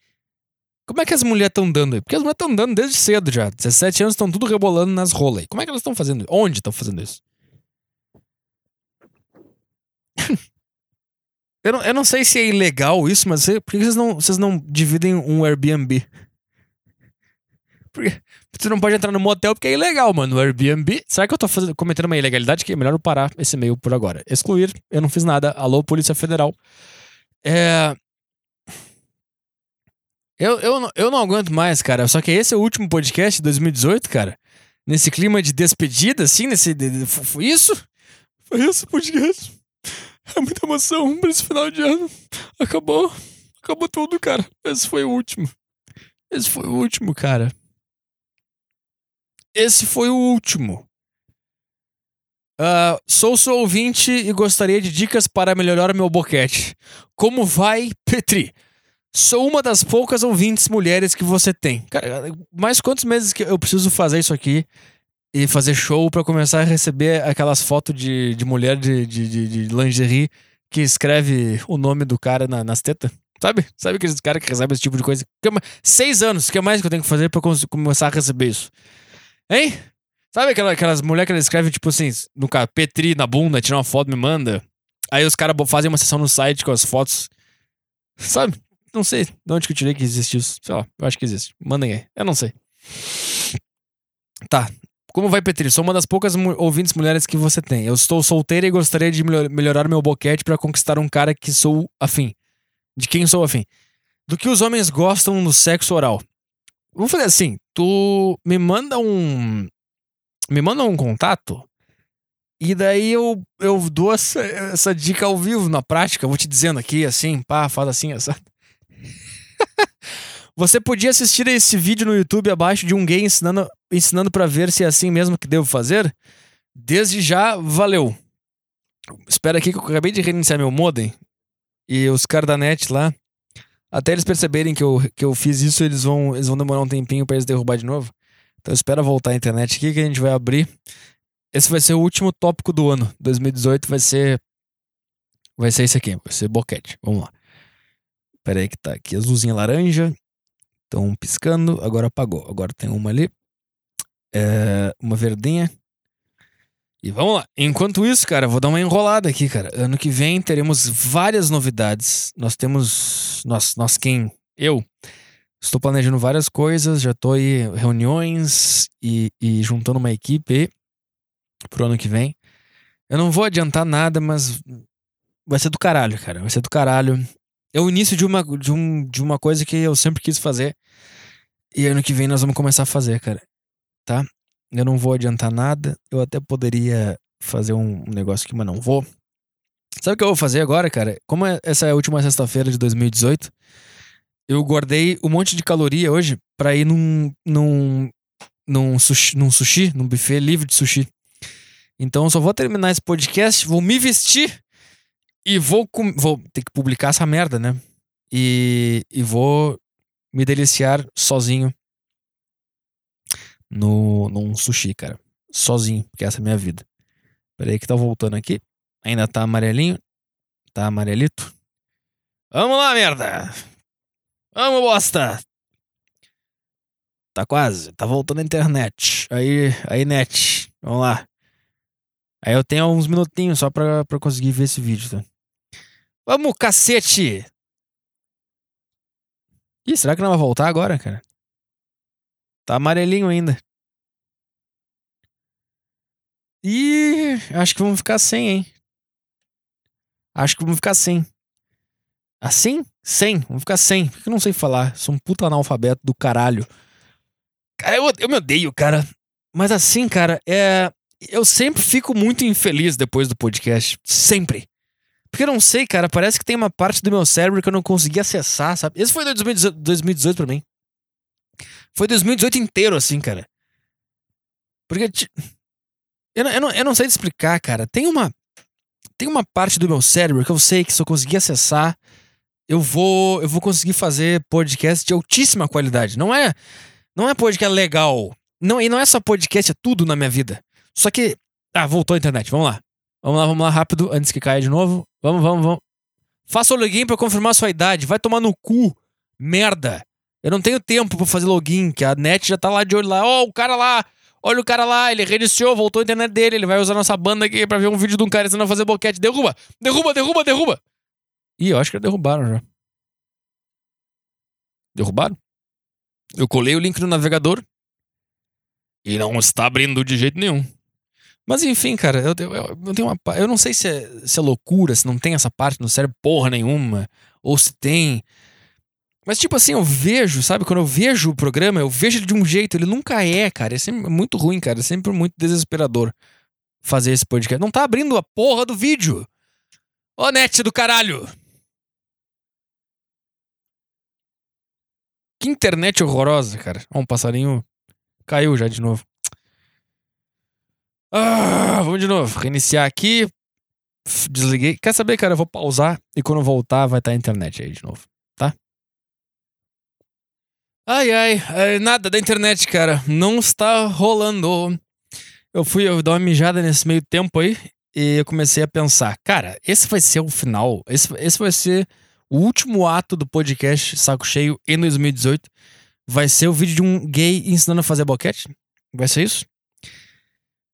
como é que as mulheres estão dando aí? Porque as mulheres estão dando desde cedo já. 17 anos estão tudo rebolando nas rolas aí. Como é que elas estão fazendo? Onde estão fazendo isso? eu, não, eu não sei se é ilegal isso, mas por que vocês não, vocês não dividem um Airbnb? Porque você não pode entrar no motel porque é ilegal, mano. No Airbnb. Será que eu tô fazendo, cometendo uma ilegalidade que é melhor eu parar esse e-mail por agora? Excluir, eu não fiz nada. Alô, Polícia Federal. É. Eu, eu, não, eu não aguento mais, cara. Só que esse é o último podcast de 2018, cara. Nesse clima de despedida, assim, nesse. Foi isso? Foi isso o podcast. É muita emoção pra esse final de ano. Acabou. Acabou tudo, cara. Esse foi o último. Esse foi o último, cara. Esse foi o último. Uh, sou seu ouvinte e gostaria de dicas para melhorar meu boquete. Como vai, Petri? Sou uma das poucas ouvintes mulheres que você tem. Cara, mais quantos meses que eu preciso fazer isso aqui e fazer show para começar a receber aquelas fotos de, de mulher de, de, de, lingerie que escreve o nome do cara na, nas tetas? Sabe? Sabe aqueles caras que recebem esse tipo de coisa? Seis anos, o que mais que eu tenho que fazer para começar a receber isso? Hein? Sabe aquelas, aquelas mulheres que eles escrevem, tipo assim, no cara, Petri na bunda, tirar uma foto, me manda. Aí os caras fazem uma sessão no site com as fotos. Sabe? Não sei de onde que eu tirei que existe isso. Sei lá, eu acho que existe. Mandem aí. Eu não sei. Tá. Como vai, Petri? Sou uma das poucas mu ouvintes mulheres que você tem. Eu estou solteira e gostaria de melhor melhorar meu boquete para conquistar um cara que sou afim. De quem sou afim. Do que os homens gostam no sexo oral. Vamos fazer assim, tu me manda um. Me manda um contato. E daí eu, eu dou essa, essa dica ao vivo, na prática. vou te dizendo aqui, assim, pá, faz assim, essa. Você podia assistir esse vídeo no YouTube abaixo de um gay ensinando, ensinando para ver se é assim mesmo que devo fazer? Desde já, valeu. Espera aqui que eu acabei de reiniciar meu modem. E os caras da net lá Até eles perceberem que eu, que eu fiz isso, eles vão, eles vão demorar um tempinho pra eles derrubar de novo. Então espera voltar a internet aqui que a gente vai abrir. Esse vai ser o último tópico do ano. 2018 vai ser. Vai ser esse aqui, vai ser boquete. Vamos lá. Pera aí que tá aqui as luzinhas laranja. Estão piscando, agora apagou. Agora tem uma ali. É, uma verdinha. E vamos lá. Enquanto isso, cara, vou dar uma enrolada aqui, cara. Ano que vem teremos várias novidades. Nós temos. Nós, nós quem? Eu. Estou planejando várias coisas, já estou aí reuniões e, e juntando uma equipe pro ano que vem. Eu não vou adiantar nada, mas vai ser do caralho, cara. Vai ser do caralho. É o início de uma, de, um, de uma coisa que eu sempre quis fazer. E ano que vem nós vamos começar a fazer, cara. Tá? Eu não vou adiantar nada. Eu até poderia fazer um negócio aqui, mas não vou. Sabe o que eu vou fazer agora, cara? Como é, essa é a última sexta-feira de 2018, eu guardei um monte de caloria hoje pra ir num, num, num, sushi, num sushi, num buffet livre de sushi. Então eu só vou terminar esse podcast, vou me vestir e vou, com, vou ter que publicar essa merda, né? E, e vou me deliciar sozinho no, num sushi, cara. Sozinho, porque essa é a minha vida. Peraí que tá voltando aqui. Ainda tá amarelinho. Tá amarelito. Vamos lá, merda! Vamos, bosta! Tá quase. Tá voltando a internet. Aí, aí, net. Vamos lá. Aí eu tenho uns minutinhos só pra, pra conseguir ver esse vídeo, tá? Vamos, cacete! Ih, será que não vai voltar agora, cara? Tá amarelinho ainda. Ih, acho que vamos ficar sem, hein? Acho que vamos ficar sem. Assim? Sem. Vamos ficar sem. Por que eu não sei falar? Sou um puta analfabeto do caralho. Cara, eu, eu me odeio, cara. Mas assim, cara, é. Eu sempre fico muito infeliz depois do podcast. Sempre. Porque eu não sei, cara. Parece que tem uma parte do meu cérebro que eu não consegui acessar, sabe? Esse foi 2018, 2018 pra mim. Foi 2018 inteiro, assim, cara. Porque. Eu não, eu, não, eu não sei te explicar, cara. Tem uma. Tem uma parte do meu cérebro que eu sei que se eu conseguir acessar, eu vou. Eu vou conseguir fazer podcast de altíssima qualidade. Não é. Não é podcast legal. Não, e não é só podcast, é tudo na minha vida. Só que. Ah, voltou a internet. Vamos lá. Vamos lá, vamos lá, rápido, antes que caia de novo. Vamos, vamos, vamos. Faça o login pra confirmar sua idade. Vai tomar no cu. Merda. Eu não tenho tempo pra fazer login, que a net já tá lá de olho lá. Ó, oh, o cara lá. Olha o cara lá, ele reiniciou, voltou a internet dele. Ele vai usar nossa banda aqui pra ver um vídeo de um cara ensinando a fazer boquete. Derruba! Derruba, derruba, derruba! Ih, eu acho que derrubaram já. Derrubaram? Eu colei o link no navegador e não está abrindo de jeito nenhum. Mas enfim, cara, eu, eu, eu, tenho uma. Eu não sei se é, se é loucura, se não tem essa parte no cérebro porra nenhuma, ou se tem. Mas, tipo assim, eu vejo, sabe? Quando eu vejo o programa, eu vejo ele de um jeito, ele nunca é, cara. É sempre muito ruim, cara. É sempre muito desesperador fazer esse podcast. Não tá abrindo a porra do vídeo. Ô, net do caralho! Que internet horrorosa, cara. Ó, um passarinho caiu já de novo. Ah, vamos de novo. Reiniciar aqui. Desliguei. Quer saber, cara? Eu vou pausar e quando voltar vai estar a internet aí de novo, tá? Ai, ai, é, nada da internet, cara. Não está rolando. Eu fui eu dar uma mijada nesse meio tempo aí e eu comecei a pensar, cara, esse vai ser o final. Esse, esse vai ser o último ato do podcast Saco Cheio em 2018. Vai ser o vídeo de um gay ensinando a fazer boquete? Vai ser isso?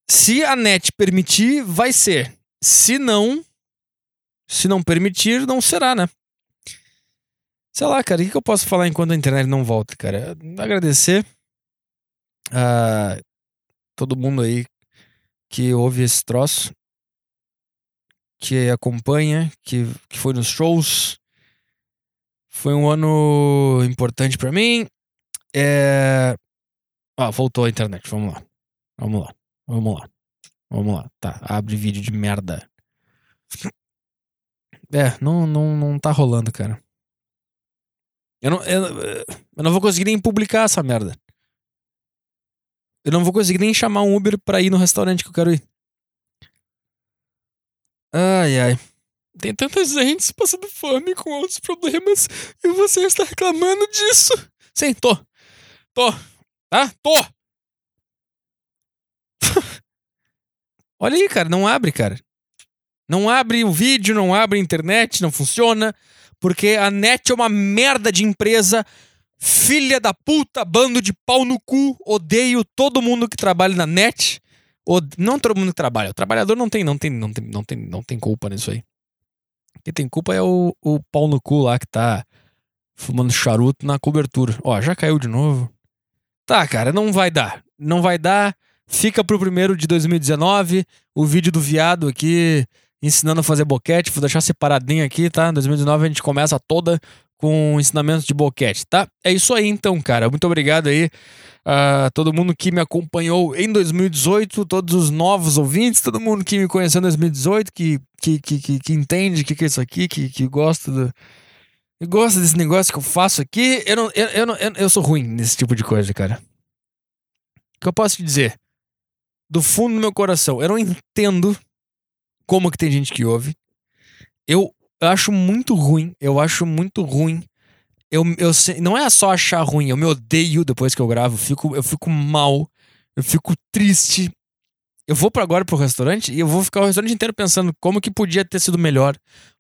Se a net permitir, vai ser. Se não, se não permitir, não será, né? Sei lá, cara, o que eu posso falar enquanto a internet não volta, cara? Agradecer a todo mundo aí que ouve esse troço, que acompanha, que, que foi nos shows. Foi um ano importante para mim. É... Ah, voltou a internet. Vamos lá. Vamos lá. Vamos lá. Vamos lá. Tá, abre vídeo de merda. É, não, não, não tá rolando, cara. Eu não, eu, eu não vou conseguir nem publicar essa merda. Eu não vou conseguir nem chamar um Uber pra ir no restaurante que eu quero ir. Ai, ai. Tem tanta gente passando fome com outros problemas e você está reclamando disso. Sim, tô. Tô. Tá? Tô. Olha aí, cara, não abre, cara. Não abre o vídeo, não abre a internet, não funciona. Porque a net é uma merda de empresa. Filha da puta, bando de pau no cu. Odeio todo mundo que trabalha na net. Não todo mundo que trabalha. O trabalhador não tem, não tem, não tem, não tem, não tem culpa nisso aí. Quem tem culpa é o, o pau no cu lá que tá fumando charuto na cobertura. Ó, já caiu de novo. Tá, cara, não vai dar. Não vai dar. Fica pro primeiro de 2019. O vídeo do viado aqui ensinando a fazer boquete. Vou deixar separadinho aqui, tá? Em 2019 a gente começa toda com ensinamentos de boquete, tá? É isso aí então, cara. Muito obrigado aí a todo mundo que me acompanhou em 2018, todos os novos ouvintes, todo mundo que me conheceu em 2018, que, que, que, que, entende o que, que é isso aqui, que, que gosta do. Gosta desse negócio que eu faço aqui. Eu, não, eu, eu, eu sou ruim nesse tipo de coisa, cara. O que eu posso te dizer? Do fundo do meu coração, eu não entendo como que tem gente que ouve. Eu acho muito ruim, eu acho muito ruim. Eu, eu não é só achar ruim, eu me odeio depois que eu gravo, eu fico, eu fico mal, eu fico triste. Eu vou para agora pro restaurante e eu vou ficar o restaurante inteiro pensando como que podia ter sido melhor,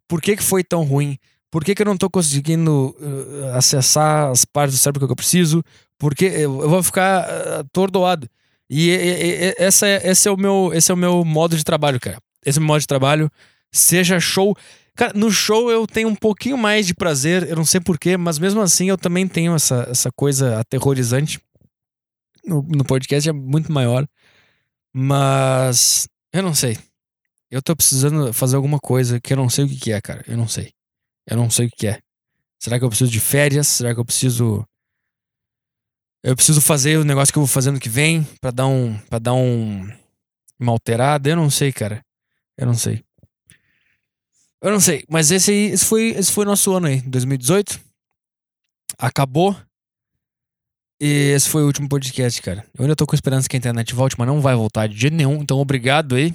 por que, que foi tão ruim, por que, que eu não tô conseguindo uh, acessar as partes do cérebro que eu preciso, porque eu, eu vou ficar uh, atordoado. E, e, e essa é, esse, é o meu, esse é o meu modo de trabalho, cara esse modo de trabalho seja show. Cara, no show eu tenho um pouquinho mais de prazer, eu não sei porquê, mas mesmo assim eu também tenho essa, essa coisa aterrorizante. No, no podcast é muito maior. Mas eu não sei. Eu tô precisando fazer alguma coisa que eu não sei o que, que é, cara. Eu não sei. Eu não sei o que, que é. Será que eu preciso de férias? Será que eu preciso. Eu preciso fazer o negócio que eu vou fazer no que vem para dar um. para dar um. Uma alterada? Eu não sei, cara. Eu não sei. Eu não sei, mas esse aí, esse foi, esse foi nosso ano aí, 2018. Acabou. E esse foi o último podcast, cara. Eu ainda tô com esperança que a internet volte, mas não vai voltar de jeito nenhum. Então, obrigado aí.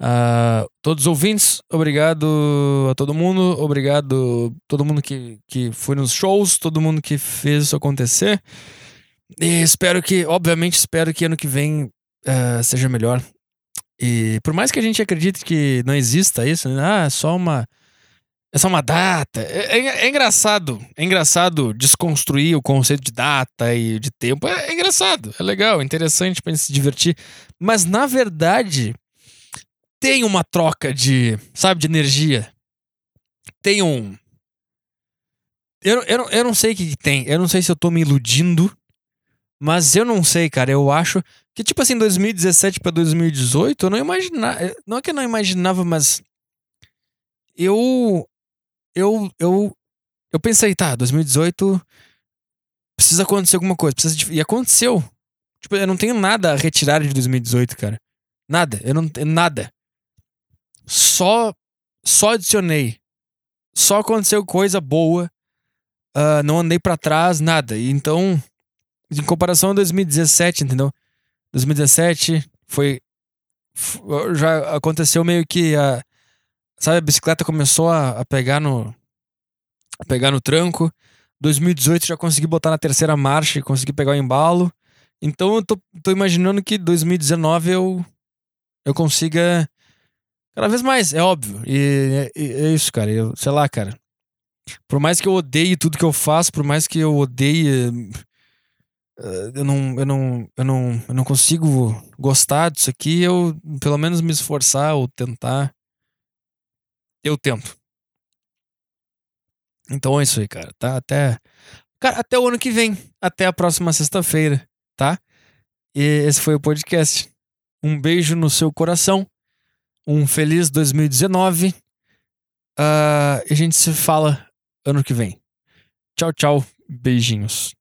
Uh, todos os ouvintes, obrigado a todo mundo, obrigado todo mundo que, que foi nos shows, todo mundo que fez isso acontecer. E espero que, obviamente, espero que ano que vem uh, seja melhor. E por mais que a gente acredite que não exista isso, né? ah, é só uma. É só uma data. É, é, é, engraçado. É engraçado desconstruir o conceito de data e de tempo. É, é engraçado, é legal, é interessante pra gente se divertir. Mas na verdade, tem uma troca de, sabe, de energia. Tem um. Eu, eu, eu não sei o que, que tem. Eu não sei se eu tô me iludindo. Mas eu não sei, cara. Eu acho que, tipo assim, 2017 pra 2018, eu não imaginava. Não é que eu não imaginava, mas. Eu. Eu. Eu. Eu pensei, tá, 2018. Precisa acontecer alguma coisa. Precisa de... E aconteceu. Tipo, eu não tenho nada a retirar de 2018, cara. Nada. Eu não tenho nada. Só. Só adicionei. Só aconteceu coisa boa. Uh, não andei para trás, nada. Então. Em comparação a 2017, entendeu? 2017 foi. Já aconteceu meio que a. Sabe, a bicicleta começou a, a pegar no. A pegar no tranco. 2018 já consegui botar na terceira marcha e consegui pegar o embalo. Então eu tô, tô imaginando que 2019 eu. Eu consiga. Cada vez mais, é óbvio. E, e é isso, cara. Eu, sei lá, cara. Por mais que eu odeie tudo que eu faço, por mais que eu odeie eu não, eu não, eu não, eu não consigo gostar disso aqui, eu pelo menos me esforçar ou tentar, eu tento. Então é isso aí, cara. Tá até, cara, até o ano que vem, até a próxima sexta-feira, tá? E esse foi o podcast. Um beijo no seu coração. Um feliz 2019. Uh, ah, a gente se fala ano que vem. Tchau, tchau. Beijinhos.